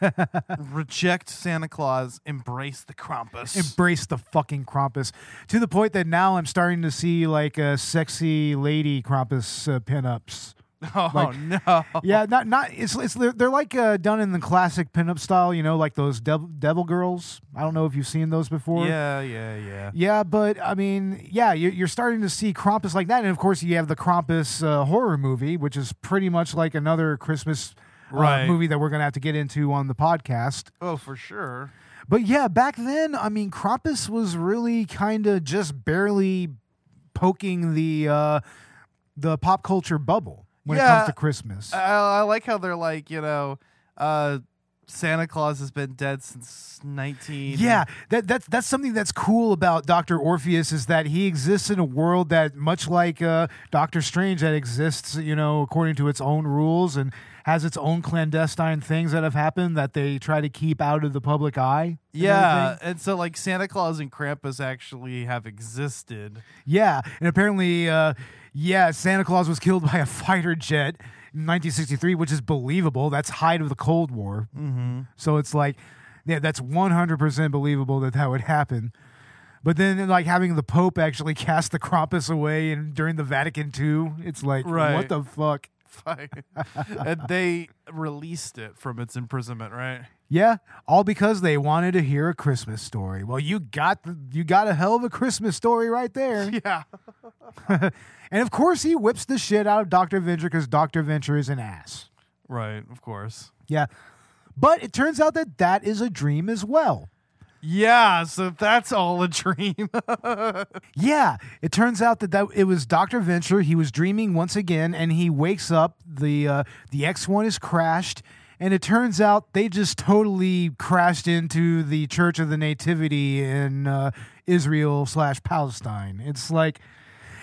[SPEAKER 4] reject Santa Claus, embrace the Krampus.
[SPEAKER 3] Embrace the fucking Krampus to the point that now I'm starting to see like uh, sexy lady Krampus uh, pinups.
[SPEAKER 4] oh
[SPEAKER 3] like-
[SPEAKER 4] no.
[SPEAKER 3] Yeah, not not it's it's they're, they're like uh, done in the classic pinup style, you know, like those devil, devil girls. I don't know if you've seen those before.
[SPEAKER 4] Yeah, yeah, yeah.
[SPEAKER 3] Yeah, but I mean, yeah, you're, you're starting to see Krampus like that, and of course you have the Krampus uh, horror movie, which is pretty much like another Christmas uh, movie that we're gonna have to get into on the podcast.
[SPEAKER 4] Oh, for sure.
[SPEAKER 3] But yeah, back then, I mean, Krampus was really kind of just barely poking the uh, the pop culture bubble when it
[SPEAKER 4] Yeah.
[SPEAKER 3] comes to Christmas.
[SPEAKER 4] I, I like how they're like, you know, uh, Santa Claus has been dead since 19.
[SPEAKER 3] Yeah, that that's that's something that's cool about Doctor Orpheus is that he exists in a world that much like uh, Doctor Strange that exists, you know, according to its own rules and has its own clandestine things that have happened that they try to keep out of the public eye. and
[SPEAKER 4] Yeah,
[SPEAKER 3] everything.
[SPEAKER 4] and so like Santa Claus and Krampus actually have existed.
[SPEAKER 3] yeah, and apparently, uh, yeah, Santa Claus was killed by a fighter jet in 1963, which is believable. That's height of the Cold War.
[SPEAKER 4] Mm-hmm.
[SPEAKER 3] So it's like, yeah, that's 100% believable that that would happen. But then, like having the Pope actually cast the Krampus away, and during the Vatican II, it's like,
[SPEAKER 4] Right.
[SPEAKER 3] what the fuck?
[SPEAKER 4] Fine. and they released it from its imprisonment, right?
[SPEAKER 3] Yeah, all because they wanted to hear a Christmas story. Well, you got the, you got a hell of a Christmas story right there.
[SPEAKER 4] Yeah.
[SPEAKER 3] and of course, he whips the shit out of Doctor Venture because Doctor Venture is an ass.
[SPEAKER 4] Right, of course.
[SPEAKER 3] Yeah, but it turns out that that is a dream as well.
[SPEAKER 4] Yeah, so that's all a dream.
[SPEAKER 3] Yeah, it turns out that, that it was Doctor Venture. He was dreaming once again, and he wakes up. the uh, The X one is crashed, and it turns out they just totally crashed into the Church of the Nativity in uh, Israel slash Palestine. It's like.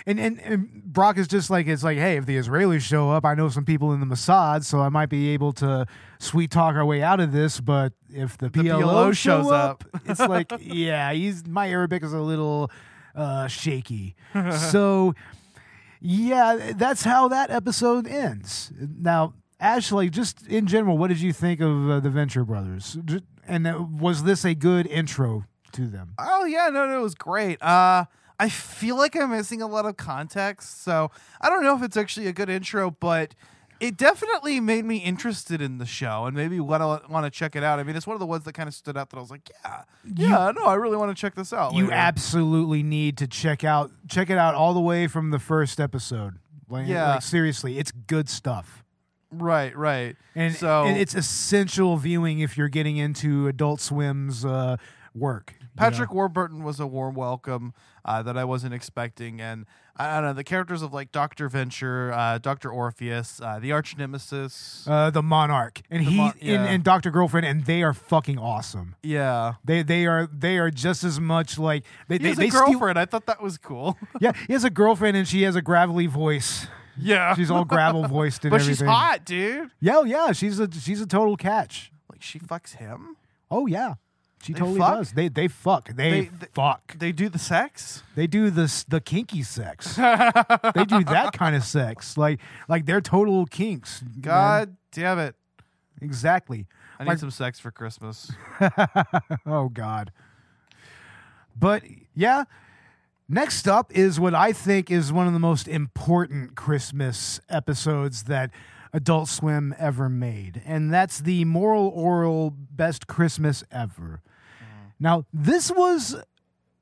[SPEAKER 3] And, and and Brock is just like it's like hey if the Israelis show up I know some people in the Mossad so I might be able to sweet talk our way out of this but if the PLO,
[SPEAKER 4] PLO
[SPEAKER 3] show
[SPEAKER 4] shows
[SPEAKER 3] up,
[SPEAKER 4] up.
[SPEAKER 3] it's like yeah he's my Arabic is a little uh, shaky so yeah that's how that episode ends now Ashley just in general what did you think of uh, the Venture Brothers and uh, was this a good intro to them
[SPEAKER 4] oh yeah, no, no, it was great. Uh I feel like I'm missing a lot of context, so I don't know if it's actually a good intro, but it definitely made me interested in the show and maybe want to want to check it out. I mean, it's one of the ones that kind of stood out that I was like, yeah, yeah, no, I really want to check this out.
[SPEAKER 3] you
[SPEAKER 4] later.
[SPEAKER 3] absolutely need to check out check it out all the way from the first episode. Like,
[SPEAKER 4] Yeah.
[SPEAKER 3] like seriously, it's good stuff.
[SPEAKER 4] Right, right.
[SPEAKER 3] And,
[SPEAKER 4] so
[SPEAKER 3] and it's essential viewing if you're getting into Adult Swim's uh, work. you
[SPEAKER 4] Patrick
[SPEAKER 3] know?
[SPEAKER 4] Warburton was a warm welcome uh, that I wasn't expecting, and I, don't know the characters of like Doctor Venture, uh, Doctor Orpheus, uh, the Arch Nemesis.
[SPEAKER 3] Uh, the Monarch, and
[SPEAKER 4] The
[SPEAKER 3] he
[SPEAKER 4] Mon-
[SPEAKER 3] and,
[SPEAKER 4] yeah.
[SPEAKER 3] and Doctor Girlfriend, and they are fucking awesome.
[SPEAKER 4] yeah,
[SPEAKER 3] They they are they are just as much like they
[SPEAKER 4] he
[SPEAKER 3] they,
[SPEAKER 4] has
[SPEAKER 3] they
[SPEAKER 4] a
[SPEAKER 3] steal-
[SPEAKER 4] girlfriend. I thought that was cool.
[SPEAKER 3] yeah, he has a girlfriend, and she has a gravelly voice.
[SPEAKER 4] yeah,
[SPEAKER 3] She's all gravel voiced and
[SPEAKER 4] but
[SPEAKER 3] everything.
[SPEAKER 4] she's hot, dude.
[SPEAKER 3] Yeah, oh, yeah, she's a she's a total catch.
[SPEAKER 4] Like she fucks him.
[SPEAKER 3] Oh yeah, she
[SPEAKER 4] They
[SPEAKER 3] totally
[SPEAKER 4] fuck?
[SPEAKER 3] does. They they fuck. They,
[SPEAKER 4] They- they-
[SPEAKER 3] fuck.
[SPEAKER 4] They do the sex.
[SPEAKER 3] They do this the kinky sex. they do that kind of sex. Like like they're total kinks. man.
[SPEAKER 4] God damn it!
[SPEAKER 3] exactly.
[SPEAKER 4] I need
[SPEAKER 3] Like-
[SPEAKER 4] some sex for Christmas.
[SPEAKER 3] Oh God. But yeah, next up is what I think is one of the most important Christmas episodes that Adult Swim ever made, and that's the Moral Orel Best Christmas Ever. Now, this was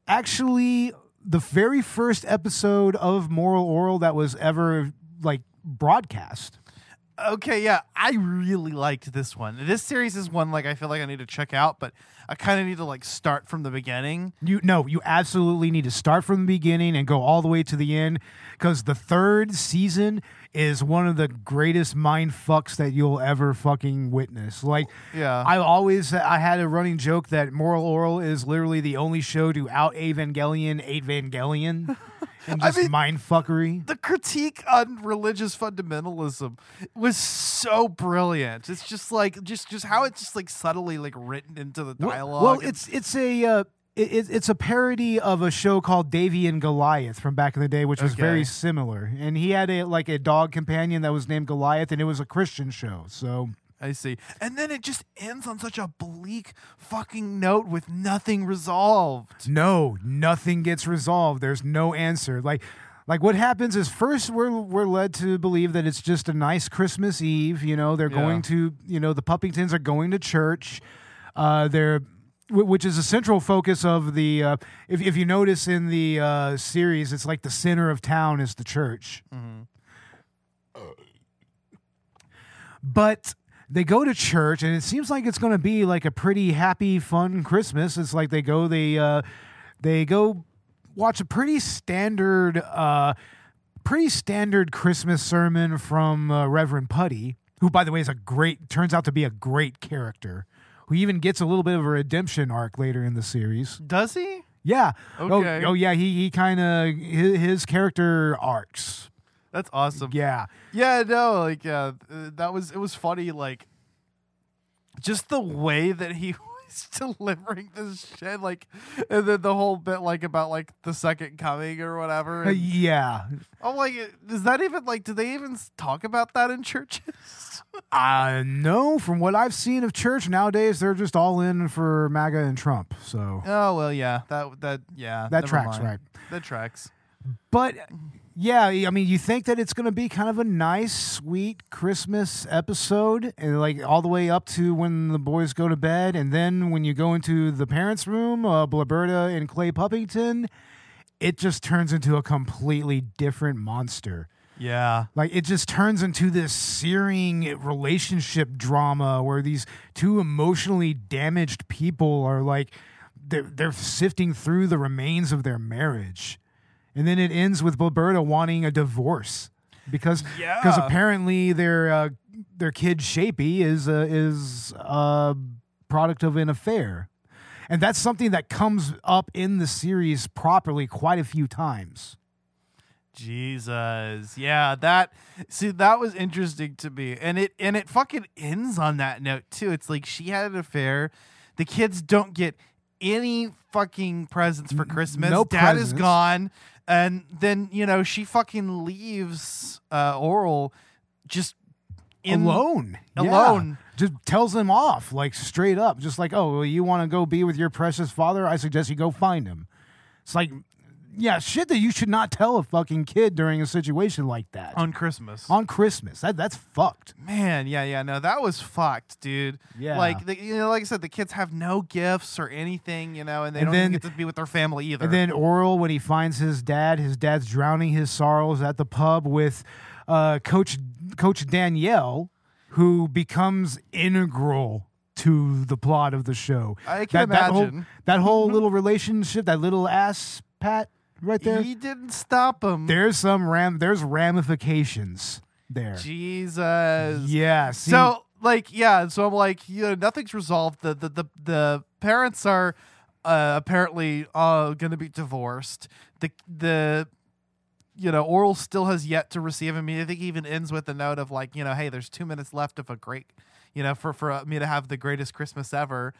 [SPEAKER 3] actually the very first episode of Moral Orel that was ever like broadcast.
[SPEAKER 4] Okay, yeah, I really liked this one. This series is one like I feel like I need to check out, but I kind of need to like start from the beginning.
[SPEAKER 3] You no, you absolutely need to start from the beginning and go all the way to the end because the third season is one of the greatest mind fucks that you'll ever fucking witness. Like,
[SPEAKER 4] Yeah.
[SPEAKER 3] I always I had a running joke that Moral Orel is literally the only show to out Evangelion Evangelion and
[SPEAKER 4] I
[SPEAKER 3] just
[SPEAKER 4] mean-
[SPEAKER 3] mind fuckery.
[SPEAKER 4] the critique on religious fundamentalism was so brilliant. It's just like just just how it's just like subtly like written into the
[SPEAKER 3] Well-
[SPEAKER 4] dialogue.
[SPEAKER 3] Well,
[SPEAKER 4] and-
[SPEAKER 3] it's it's a uh, it, it- it's a parody of a show called Davey and Goliath from back in the day, which was very similar. And he had a like a dog companion that was named Goliath, and it was a Christian show. So
[SPEAKER 4] I see. And then it just ends on such a bleak fucking note with nothing resolved.
[SPEAKER 3] no, nothing gets resolved. There's no answer. Like. Like what happens is first we're we're led to believe that it's just a nice Christmas Eve. You know they're
[SPEAKER 4] Yeah.
[SPEAKER 3] going to you know the Puppingtons are going to church. Uh, they're which is a central focus of the. Uh, if if you notice in the uh, series, it's like the center of town is the church. But they go to church, and it seems like it's going to be like a pretty happy, fun Christmas. It's like they go they uh, they go watch a pretty standard. Uh, pretty standard Christmas sermon from uh, Reverend Putty, who, by the way, is a great, turns out to be a great character, who even gets a little bit of a redemption arc later in the series.
[SPEAKER 4] Does he?
[SPEAKER 3] Yeah.
[SPEAKER 4] Oh, okay.
[SPEAKER 3] Oh, oh yeah. He he kind of his, his character arcs.
[SPEAKER 4] That's awesome.
[SPEAKER 3] Yeah.
[SPEAKER 4] Yeah, no, like yeah, that was it was funny like just the way that he was delivering this shit like and then the whole bit like about like the second coming or whatever.
[SPEAKER 3] Uh,
[SPEAKER 4] and
[SPEAKER 3] yeah.
[SPEAKER 4] I'm like is that even like do they even talk about that in churches?
[SPEAKER 3] Uh, no, from what I've seen of church nowadays, they're just all in for MAGA and Trump. So
[SPEAKER 4] oh, well, yeah. That that yeah.
[SPEAKER 3] That tracks,
[SPEAKER 4] mind.
[SPEAKER 3] right.
[SPEAKER 4] That tracks.
[SPEAKER 3] But yeah, I mean, you think that it's going to be kind of a nice, sweet Christmas episode, and like all the way up to when the boys go to bed, and then when you go into the parents' room, uh, Bloberta and Clay Puppington, it just turns into a completely different monster.
[SPEAKER 4] Yeah.
[SPEAKER 3] Like it just turns into this searing relationship drama where these two emotionally damaged people are like they're they're sifting through the remains of their marriage. And then it ends with Roberta wanting a divorce because because
[SPEAKER 4] Yeah.
[SPEAKER 3] apparently their uh, their kid Shapey is uh, is a product of an affair. And that's something that comes up in the series properly quite a few times.
[SPEAKER 4] Jesus. Yeah, that see that was interesting to me. And it and it fucking ends on that note too. It's like she had an affair. The kids don't get any fucking presents for Christmas.
[SPEAKER 3] no
[SPEAKER 4] Dad is gone. And then, you know, she fucking leaves uh Orel just in
[SPEAKER 3] alone. Yeah.
[SPEAKER 4] Alone.
[SPEAKER 3] Just tells him off, like straight up. Just like, oh, well, you want to go be with your precious father? I suggest you go find him. It's like, yeah, shit that you should not tell a fucking kid during a situation like that.
[SPEAKER 4] on Christmas.
[SPEAKER 3] On Christmas. That That's fucked.
[SPEAKER 4] Man, yeah, yeah, no, that was fucked, dude.
[SPEAKER 3] Yeah.
[SPEAKER 4] like the, you know, like I said, the kids have no gifts or anything, you know, and they
[SPEAKER 3] And
[SPEAKER 4] don't
[SPEAKER 3] then-
[SPEAKER 4] get to be with their family either.
[SPEAKER 3] And then Orel, when he finds his dad, his dad's drowning his sorrows at the pub with uh, Coach Coach Daniels. who becomes integral to the plot of the show.
[SPEAKER 4] I can
[SPEAKER 3] that,
[SPEAKER 4] imagine.
[SPEAKER 3] That whole, that whole little relationship, that little ass pat right there.
[SPEAKER 4] He didn't stop him.
[SPEAKER 3] there's some ram. There's ramifications there.
[SPEAKER 4] Jesus.
[SPEAKER 3] Yeah. see-
[SPEAKER 4] So like yeah, so I'm like, you know, nothing's resolved. The the the, the parents are uh, apparently uh gonna be divorced. The the you know, Orel still has yet to receive him. I think he even ends with a note of like, you know, hey, there's two minutes left of a great, you know, for for me to have the greatest Christmas ever.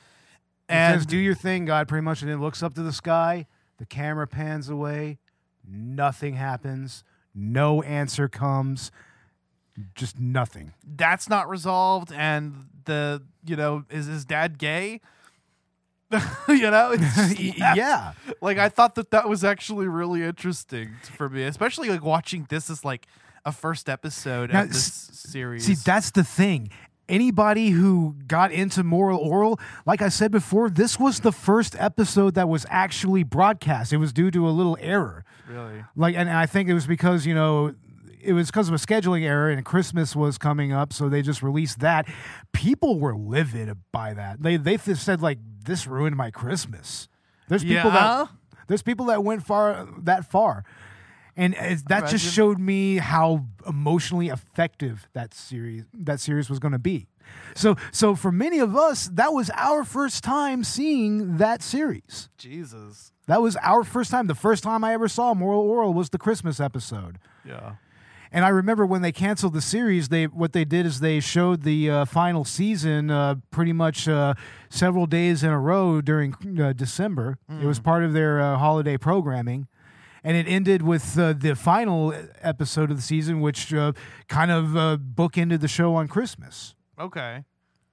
[SPEAKER 4] And
[SPEAKER 3] says, "Do your thing, God." Pretty much, and then looks up to the sky. The camera pans away. Nothing happens. No answer comes. Just nothing.
[SPEAKER 4] that's not resolved. And the you know, is his dad gay? you know, it's
[SPEAKER 3] yeah.
[SPEAKER 4] like I thought that that was actually really interesting for me, especially like watching this as like a first episode
[SPEAKER 3] Now,
[SPEAKER 4] of this
[SPEAKER 3] s-
[SPEAKER 4] series.
[SPEAKER 3] See, that's the thing. Anybody who got into Moral Orel, like I said before, this was the first episode that was actually broadcast. It was due to a little error.
[SPEAKER 4] really
[SPEAKER 3] Like, and I think it was because you know, it was because of a scheduling error, and Christmas was coming up, so they just released that. People were livid by that. They they th- said like this ruined my Christmas. There's people
[SPEAKER 4] Yeah?
[SPEAKER 3] that there's people that went far that far, and that just showed me how emotionally effective that series that series was going to be. So so for many of us, that was our first time seeing that series.
[SPEAKER 4] Jesus.
[SPEAKER 3] That was our first time. The first time I ever saw Moral Orel was the Christmas episode.
[SPEAKER 4] Yeah.
[SPEAKER 3] And I remember when they canceled the series, they what they did is they showed the uh, final season uh, pretty much uh, several days in a row during uh, December. It was part of their uh, holiday programming, and it ended with uh, the final episode of the season, which uh, kind of uh, bookended the show on Christmas.
[SPEAKER 4] Okay.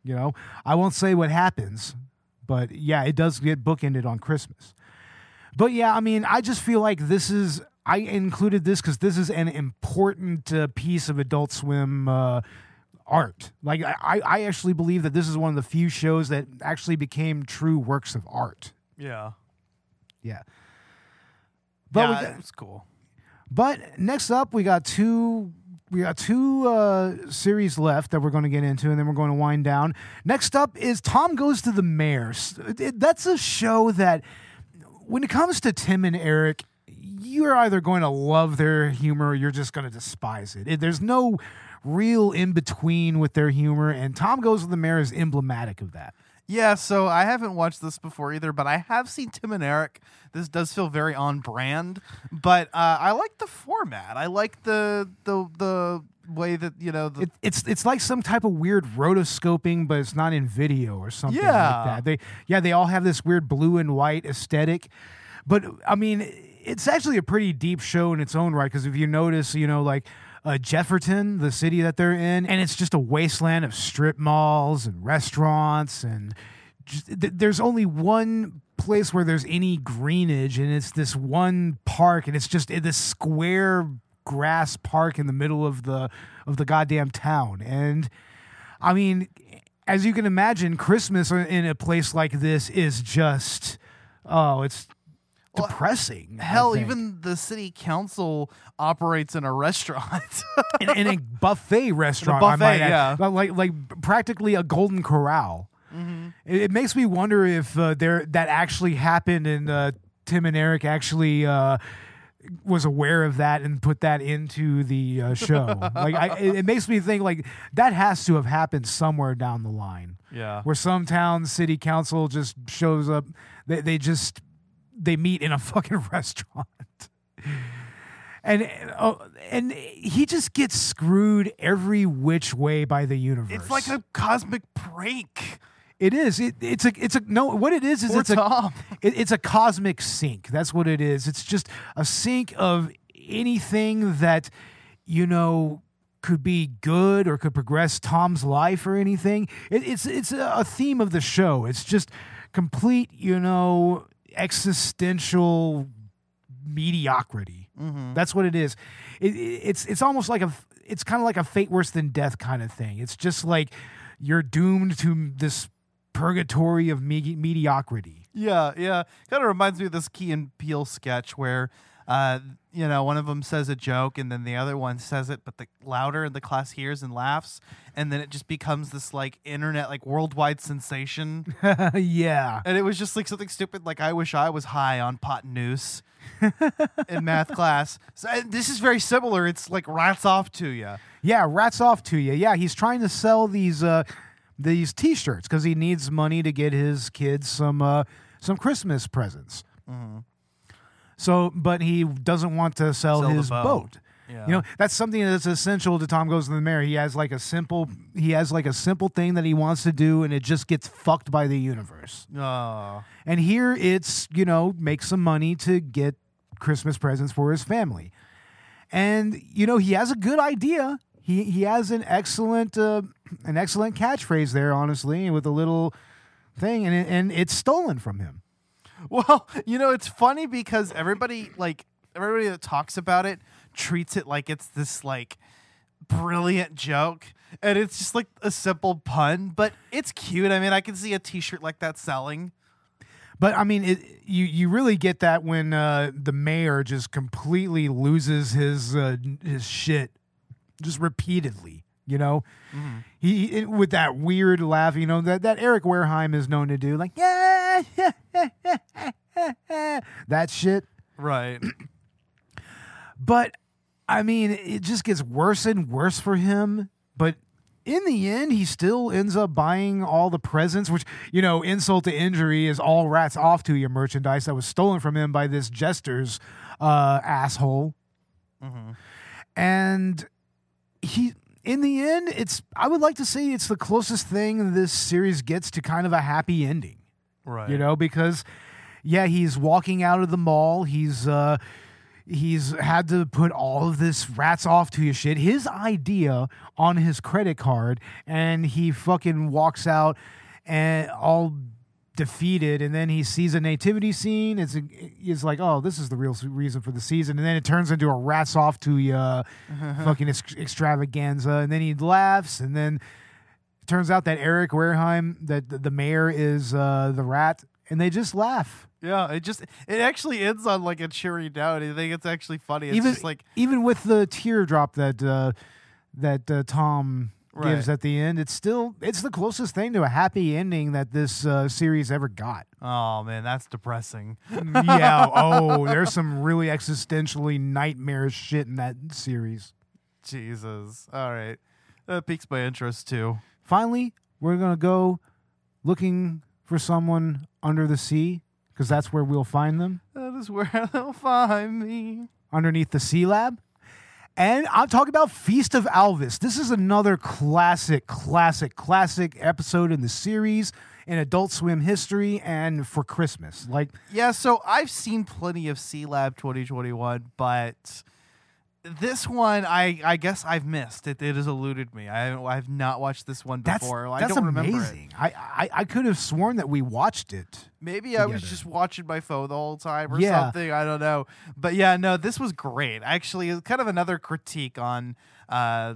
[SPEAKER 3] You know, I won't say what happens, but yeah, it does get bookended on Christmas. But yeah, I mean, I just feel like this is. I included this because this is an important uh, piece of Adult Swim uh, art. Like, I, I actually believe that this is one of the few shows that actually became true works of art.
[SPEAKER 4] Yeah.
[SPEAKER 3] Yeah. But we
[SPEAKER 4] yeah,
[SPEAKER 3] got-
[SPEAKER 4] it cool.
[SPEAKER 3] But next up, we got two. We got two uh, series left that we're going to get into, and then we're going to wind down. Next up is Tom Goes to the Mayor. That's a show that, when it comes to Tim and Eric, you're either going to love their humor or you're just going to despise it. It- There's no real in between with their humor, and Tom Goes to the Mayor is emblematic of that.
[SPEAKER 4] Yeah, so I haven't watched this before either, but I have seen Tim and Eric. This does feel very on brand, but uh, I like the format. I like the the the way that you know. The,
[SPEAKER 3] It, it's it's like some type of weird rotoscoping, but it's not in video or something
[SPEAKER 4] Yeah.
[SPEAKER 3] like that. They yeah, they all have this weird blue and white aesthetic, but I mean, it's actually a pretty deep show in its own right. Because if you notice, you know, like. Uh, Jefferton, the city that they're in, and it's just a wasteland of strip malls and restaurants, and just, th- there's only one place where there's any greenage, and it's this one park, and it's just this square grass park in the middle of the of the goddamn town. And I mean, as you can imagine, Christmas in a place like this is just oh, it's depressing. I
[SPEAKER 4] hell, even the city council operates in a restaurant.
[SPEAKER 3] in, in a buffet restaurant, I
[SPEAKER 4] buffet,
[SPEAKER 3] might add.
[SPEAKER 4] yeah.
[SPEAKER 3] But like like practically a golden corral. It, it makes me wonder if uh, there that actually happened and uh, Tim and Eric actually uh, was aware of that and put that into the uh, show. like I, it, it makes me think like that has to have happened somewhere down the line
[SPEAKER 4] yeah.
[SPEAKER 3] where some town city council just shows up. They they just they meet in a fucking restaurant. And uh, and he just gets screwed every which way by the universe.
[SPEAKER 4] It's like a cosmic prank.
[SPEAKER 3] it is. It, it's a it's a no. What it is is
[SPEAKER 4] for
[SPEAKER 3] it's a it, it's a cosmic sink. That's what it is. It's just a sink of anything that you know could be good or could progress Tom's life or anything. It, it's it's a theme of the show. It's just complete, you know, existential mediocrity. That's what it is. It, it- it's it's almost like a it's kind of like a fate worse than death kind of thing. It's just like you're doomed to this purgatory of me- mediocrity.
[SPEAKER 4] Yeah, yeah. Kind of reminds me of this Key and Peele sketch where uh, you know, one of them says a joke and then the other one says it, but the louder and the class hears and laughs, and then it just becomes this like internet, like worldwide sensation.
[SPEAKER 3] yeah.
[SPEAKER 4] and it was just like something stupid, like I wish I was high on pot noose in math class. So this is very similar. It's like rats off to you.
[SPEAKER 3] Yeah, rats off to you. Yeah, he's trying to sell these uh these t-shirts cuz he needs money to get his kids some uh some Christmas presents. So, but he doesn't want to sell,
[SPEAKER 4] Sell
[SPEAKER 3] his
[SPEAKER 4] boat.
[SPEAKER 3] boat.
[SPEAKER 4] Yeah.
[SPEAKER 3] You know, that's something that's essential to Tom Goes to the Mayor. He has like a simple he has like a simple thing that he wants to do and it just gets fucked by the universe.
[SPEAKER 4] Oh.
[SPEAKER 3] And here it's, you know, make some money to get Christmas presents for his family. And you know, he has a good idea. He he has an excellent uh, an excellent catchphrase there, honestly, with a little thing and it, and it's stolen from him.
[SPEAKER 4] Well, you know, it's funny because everybody like everybody that talks about it treats it like it's this like brilliant joke and it's just like a simple pun, but it's cute. I mean, I can see a t-shirt like that selling.
[SPEAKER 3] But I mean, it, you you really get that when uh, the mayor just completely loses his uh, his shit, just repeatedly. You know, he it, with that weird laugh. You know that that Eric Wareheim is known to do, like yeah, that shit.
[SPEAKER 4] Right.
[SPEAKER 3] But I mean, it just gets worse and worse for him. But in the end, he still ends up buying all the presents, which, you know, insult to injury is all rats off to your merchandise that was stolen from him by this jester's uh, asshole. And he, in the end, it's, I would like to say it's the closest thing this series gets to kind of a happy ending
[SPEAKER 4] Right.
[SPEAKER 3] you know because yeah he's walking out of the mall. He's uh he's had to put all of this rats off to your shit. His idea on his credit card and he fucking walks out and all defeated and then he sees a nativity scene. It's he's like oh this is the real reason for the season. And then it turns into a rats off to you fucking ex- extravaganza. And then he laughs and then turns out that Eric Wareheim, that the, mayor is uh, the rat, and they just laugh.
[SPEAKER 4] Yeah, it just it actually ends on like a cheery note. I think it's actually funny. It's
[SPEAKER 3] even
[SPEAKER 4] just like
[SPEAKER 3] even with the teardrop that uh, that uh, Tom gives at the end, it's still it's the closest thing to a happy ending that this uh, series ever got.
[SPEAKER 4] oh man, that's depressing.
[SPEAKER 3] yeah. Oh, there's some really existentially nightmarish shit in that series.
[SPEAKER 4] Jesus. All right. That piques my interest too.
[SPEAKER 3] Finally, we're gonna go looking for someone under the sea because that's where we'll find them.
[SPEAKER 4] That is where they'll find me.
[SPEAKER 3] underneath the Sealab. And I'm talking about Feast of Alvis. This is another classic, classic, classic episode in the series in Adult Swim history and for Christmas. Like,
[SPEAKER 4] Yeah, so I've seen plenty of Sealab 2021, but this one I I guess I've missed. It, it has eluded me. I I've not watched this one
[SPEAKER 3] that's,
[SPEAKER 4] before. I
[SPEAKER 3] that's
[SPEAKER 4] don't remember it.
[SPEAKER 3] amazing. I, I, I could have sworn that we watched it.
[SPEAKER 4] Maybe I was
[SPEAKER 3] together.
[SPEAKER 4] just watching my phone the whole time or
[SPEAKER 3] Yeah.
[SPEAKER 4] something. I don't know. But yeah, no, this was great. Actually, it's kind of another critique on uh,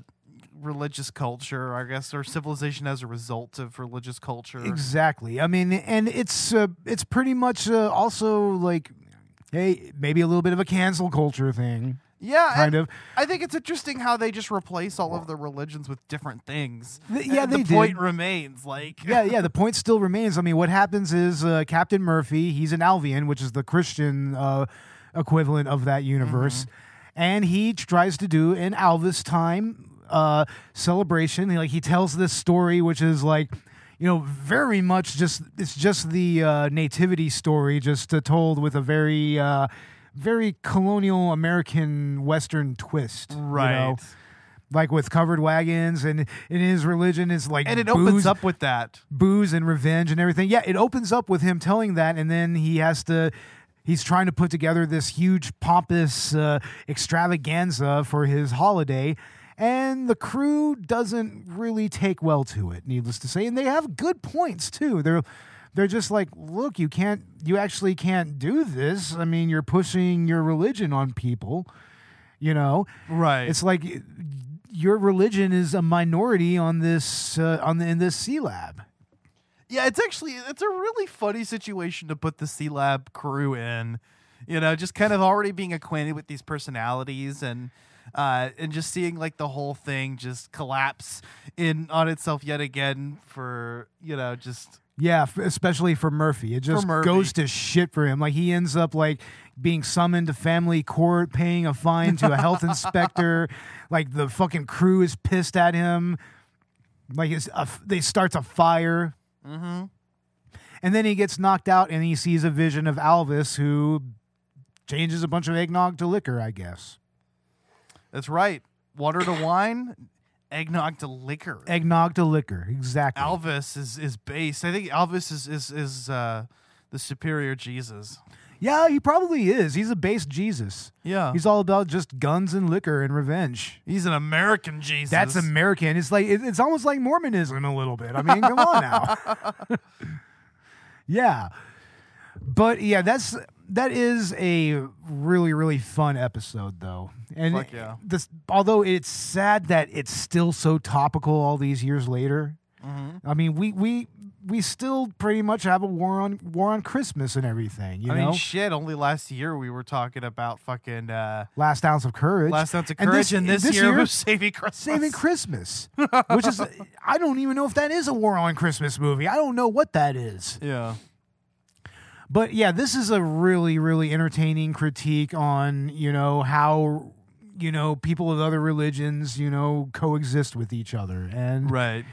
[SPEAKER 4] religious culture, I guess, or civilization as a result of religious culture.
[SPEAKER 3] Exactly. I mean, and it's uh, it's pretty much uh, also like, hey, maybe a little bit of a cancel culture thing.
[SPEAKER 4] Yeah,
[SPEAKER 3] Kind of.
[SPEAKER 4] I think it's interesting how they just replace all of the religions with different things.
[SPEAKER 3] Th- yeah,
[SPEAKER 4] the
[SPEAKER 3] did.
[SPEAKER 4] point remains like
[SPEAKER 3] yeah, yeah. The point still remains. I mean, what happens is uh, Captain Murphy, he's an Alvian, which is the Christian uh, equivalent of that universe, and he tries to do an Alvis time uh, celebration. He, like he tells this story, which is like. You know, very much just it's just the uh, nativity story, just uh, told with a very, uh, very colonial American Western twist. you know?
[SPEAKER 4] right.
[SPEAKER 3] like with covered wagons, and in his religion is like
[SPEAKER 4] And it
[SPEAKER 3] booze,
[SPEAKER 4] opens up with that.
[SPEAKER 3] booze and revenge and everything. Yeah, it opens up with him telling that, and then he has to. He's trying to put together this huge pompous uh, extravaganza for his holiday, and the crew doesn't really take well to it. Needless to say, and they have good points too. They're they're just like, look, you can't, you actually can't do this. I mean, you're pushing your religion on people. You know,
[SPEAKER 4] Right.
[SPEAKER 3] it's like your religion is a minority on this uh, on the in this Sealab.
[SPEAKER 4] Yeah, it's actually it's a really funny situation to put the Sealab crew in. You know, just kind of already being acquainted with these personalities and uh, and just seeing like the whole thing just collapse in on itself yet again for you know just
[SPEAKER 3] Yeah, f- especially for Murphy. It just
[SPEAKER 4] Murphy.
[SPEAKER 3] goes to shit for him. Like he ends up like being summoned to family court, paying a fine to a health inspector. Like the fucking crew is pissed at him. Like it's a f they starts a fire.
[SPEAKER 4] mm-hmm.
[SPEAKER 3] And then he gets knocked out and he sees a vision of Alvis who changes a bunch of eggnog to liquor, I guess.
[SPEAKER 4] that's right. Water to wine, eggnog to liquor.
[SPEAKER 3] Eggnog to liquor, exactly.
[SPEAKER 4] Alvis is is based. I think Alvis is is is uh, the superior Jesus.
[SPEAKER 3] yeah, he probably is. He's a base Jesus.
[SPEAKER 4] Yeah,
[SPEAKER 3] He's all about just guns and liquor and revenge.
[SPEAKER 4] he's an American Jesus.
[SPEAKER 3] That's American. It's like it- it's almost like Mormonism a little bit. I mean, come on now. yeah, but yeah, that's that is a really really fun episode though, and
[SPEAKER 4] Fuck yeah.
[SPEAKER 3] this although it's sad that it's still so topical all these years later.
[SPEAKER 4] Mm-hmm.
[SPEAKER 3] I mean, we we we still pretty much have a war on war on Christmas and everything. You
[SPEAKER 4] I
[SPEAKER 3] know,
[SPEAKER 4] mean, shit. Only last year we were talking about fucking uh,
[SPEAKER 3] last ounce of courage.
[SPEAKER 4] last ounce of
[SPEAKER 3] And
[SPEAKER 4] courage, and this, year,
[SPEAKER 3] year
[SPEAKER 4] was saving Christmas.
[SPEAKER 3] Saving Christmas, which is I don't even know if that is a war on Christmas movie. I don't know what that is.
[SPEAKER 4] Yeah,
[SPEAKER 3] But yeah, this is a really really entertaining critique on, you know, how you know, people of other religions, you know, coexist with each other. And
[SPEAKER 4] right.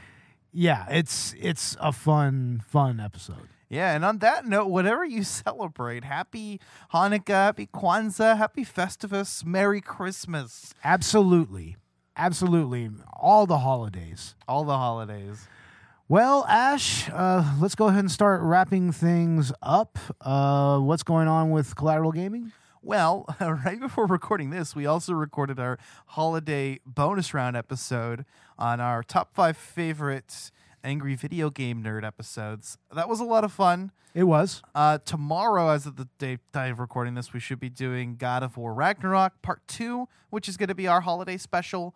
[SPEAKER 3] yeah, it's it's a fun fun episode.
[SPEAKER 4] Yeah, and on that note, whatever you celebrate, happy Hanukkah, happy Kwanzaa, happy Festivus, Merry Christmas,
[SPEAKER 3] Absolutely. Absolutely. All the holidays.
[SPEAKER 4] all the holidays.
[SPEAKER 3] Well, Ash, uh, let's go ahead and start wrapping things up. Uh, what's going on with Collateral Gaming?
[SPEAKER 4] Well, right before recording this, we also recorded our holiday bonus round episode on our top five favorite angry video game nerd episodes. That was a lot of fun.
[SPEAKER 3] It was.
[SPEAKER 4] Uh, tomorrow, as of the day day of recording this, we should be doing God of War Ragnarok Part 2, which is going to be our holiday special.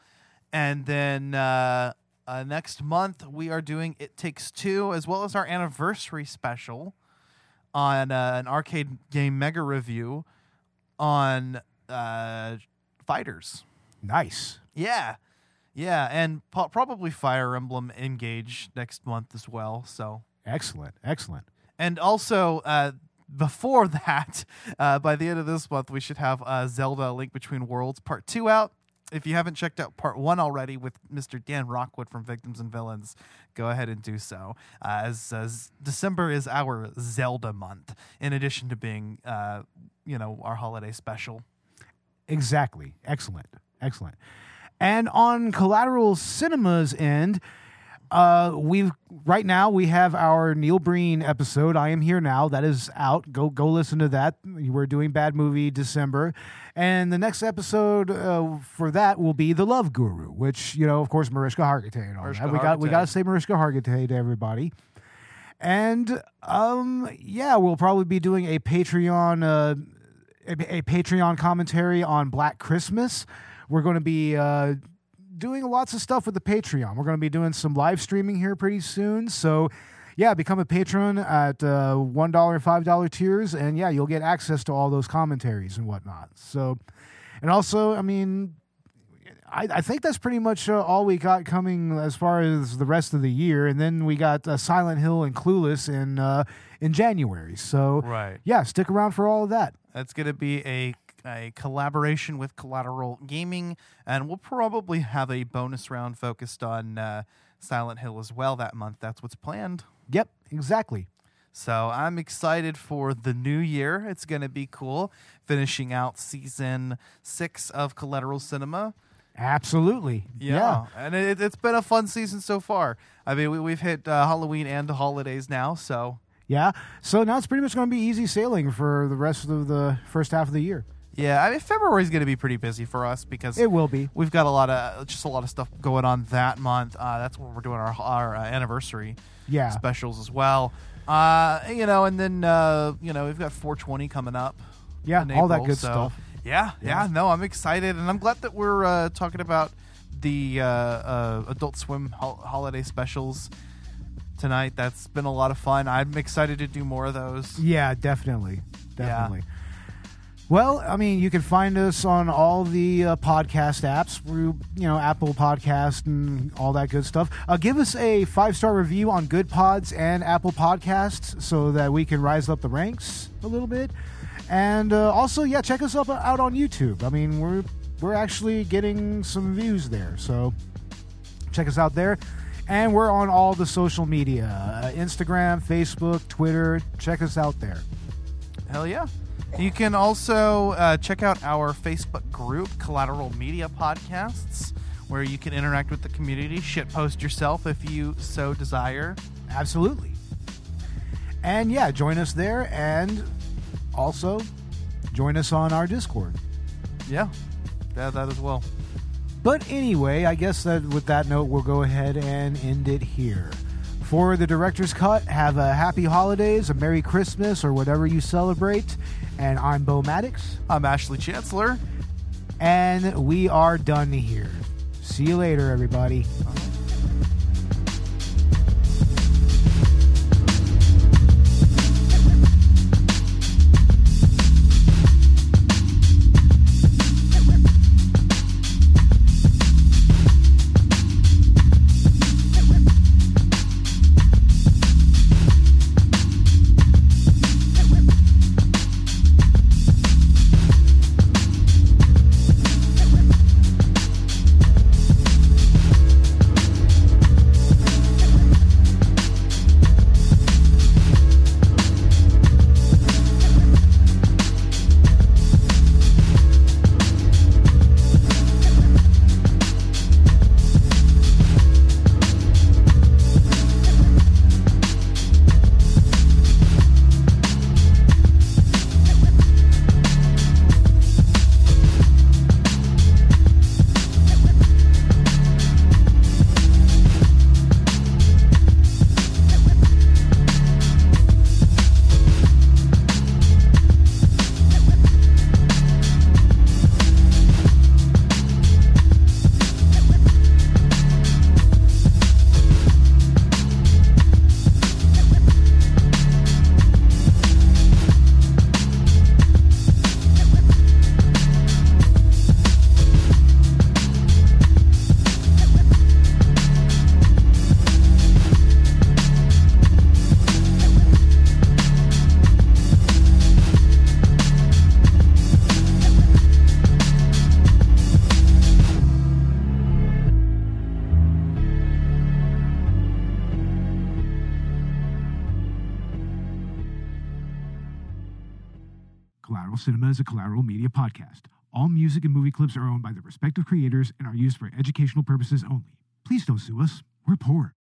[SPEAKER 4] And then uh, uh, next month, we are doing It Takes Two, as well as our anniversary special on uh, an arcade game mega review on uh, Fighters.
[SPEAKER 3] Nice.
[SPEAKER 4] Yeah. Yeah. And po- probably Fire Emblem Engage next month as well. So.
[SPEAKER 3] Excellent. Excellent.
[SPEAKER 4] And also, uh, before that, uh, by the end of this month, we should have uh, Zelda: Link Between Worlds Part Two out. If you haven't checked out Part One already with Mr. Dan Rockwood from Victims and Villains, go ahead and do so. Uh, as, as December is our Zelda month, in addition to being, uh, you know, our holiday special.
[SPEAKER 3] Exactly. Excellent. Excellent. And on Collateral Cinema's end, uh, we've right now we have our Neil Breen episode. I am here now. That is out. Go go listen to that. We're doing Bad Movie December, and the next episode uh, for that will be the Love Guru, which you know, of course, Mariska Hargitay and all
[SPEAKER 4] Mariska
[SPEAKER 3] that. We got we got to say Mariska Hargitay to everybody. And um, yeah, we'll probably be doing a Patreon uh, a, a Patreon commentary on Black Christmas. We're going to be uh, doing lots of stuff with the Patreon. We're going to be doing some live streaming here pretty soon. So, yeah, become a patron at uh, $1 and $5 tiers. And yeah, you'll get access to all those commentaries and whatnot. So, and also, I mean, I, I think that's pretty much uh, all we got coming as far as the rest of the year. And then we got uh, Silent Hill and Clueless in, uh, in January. So,
[SPEAKER 4] Right.
[SPEAKER 3] yeah, stick around for all of that.
[SPEAKER 4] That's going to be a, a collaboration with Collateral Gaming, and we'll probably have a bonus round focused on uh, Silent Hill as well that month. That's what's planned.
[SPEAKER 3] Yep, exactly.
[SPEAKER 4] So I'm excited for the new year. It's going to be cool finishing out season six of Collateral Cinema.
[SPEAKER 3] Absolutely. Yeah.
[SPEAKER 4] and it, it's been a fun season so far. I mean, we, we've hit uh, Halloween and the holidays now, so
[SPEAKER 3] Yeah. So now it's pretty much going to be easy sailing for the rest of the first half of the year.
[SPEAKER 4] Yeah. I mean, February's going to be pretty busy for us because
[SPEAKER 3] It will be.
[SPEAKER 4] We've got a lot of just a lot of stuff going on that month. Uh, that's when we're doing our our uh, anniversary
[SPEAKER 3] Yeah.
[SPEAKER 4] specials as well. Uh, you know, and then uh, you know we've got 420 coming up.
[SPEAKER 3] Yeah,
[SPEAKER 4] in
[SPEAKER 3] all that good
[SPEAKER 4] so-
[SPEAKER 3] stuff.
[SPEAKER 4] Yeah, yeah, No, I'm excited, and I'm glad that we're uh, talking about the uh, uh, Adult Swim hol- holiday specials tonight. That's been a lot of fun. I'm excited to do more of those.
[SPEAKER 3] Yeah, definitely. Definitely. Well, I mean, you can find us on all the uh, podcast apps, through you know Apple Podcast and all that good stuff. Uh, give us a five star review on Goodpods and Apple Podcasts, so that we can rise up the ranks a little bit. And uh, also, yeah, check us up out on YouTube. I mean, we're we're actually getting some views there, so check us out there. And we're on all the social media: uh, Instagram, Facebook, Twitter. Check us out there.
[SPEAKER 4] Hell yeah. You can also uh, check out our Facebook group, Collateral Media Podcasts, where you can interact with the community, shitpost yourself if you so desire.
[SPEAKER 3] Absolutely. And yeah, join us there and also join us on our Discord.
[SPEAKER 4] Yeah, yeah, that as well.
[SPEAKER 3] But anyway, I guess that with that note, we'll go ahead and end it here. For the director's cut, have a happy holidays, a Merry Christmas, or whatever you celebrate. And I'm Bo Maddox,
[SPEAKER 4] I'm Ashley Chancellor.
[SPEAKER 3] and we are done here. See you later, everybody.
[SPEAKER 5] Podcast. All music and movie clips are owned by their respective creators and are used for educational purposes only. Please don't sue us. We're poor.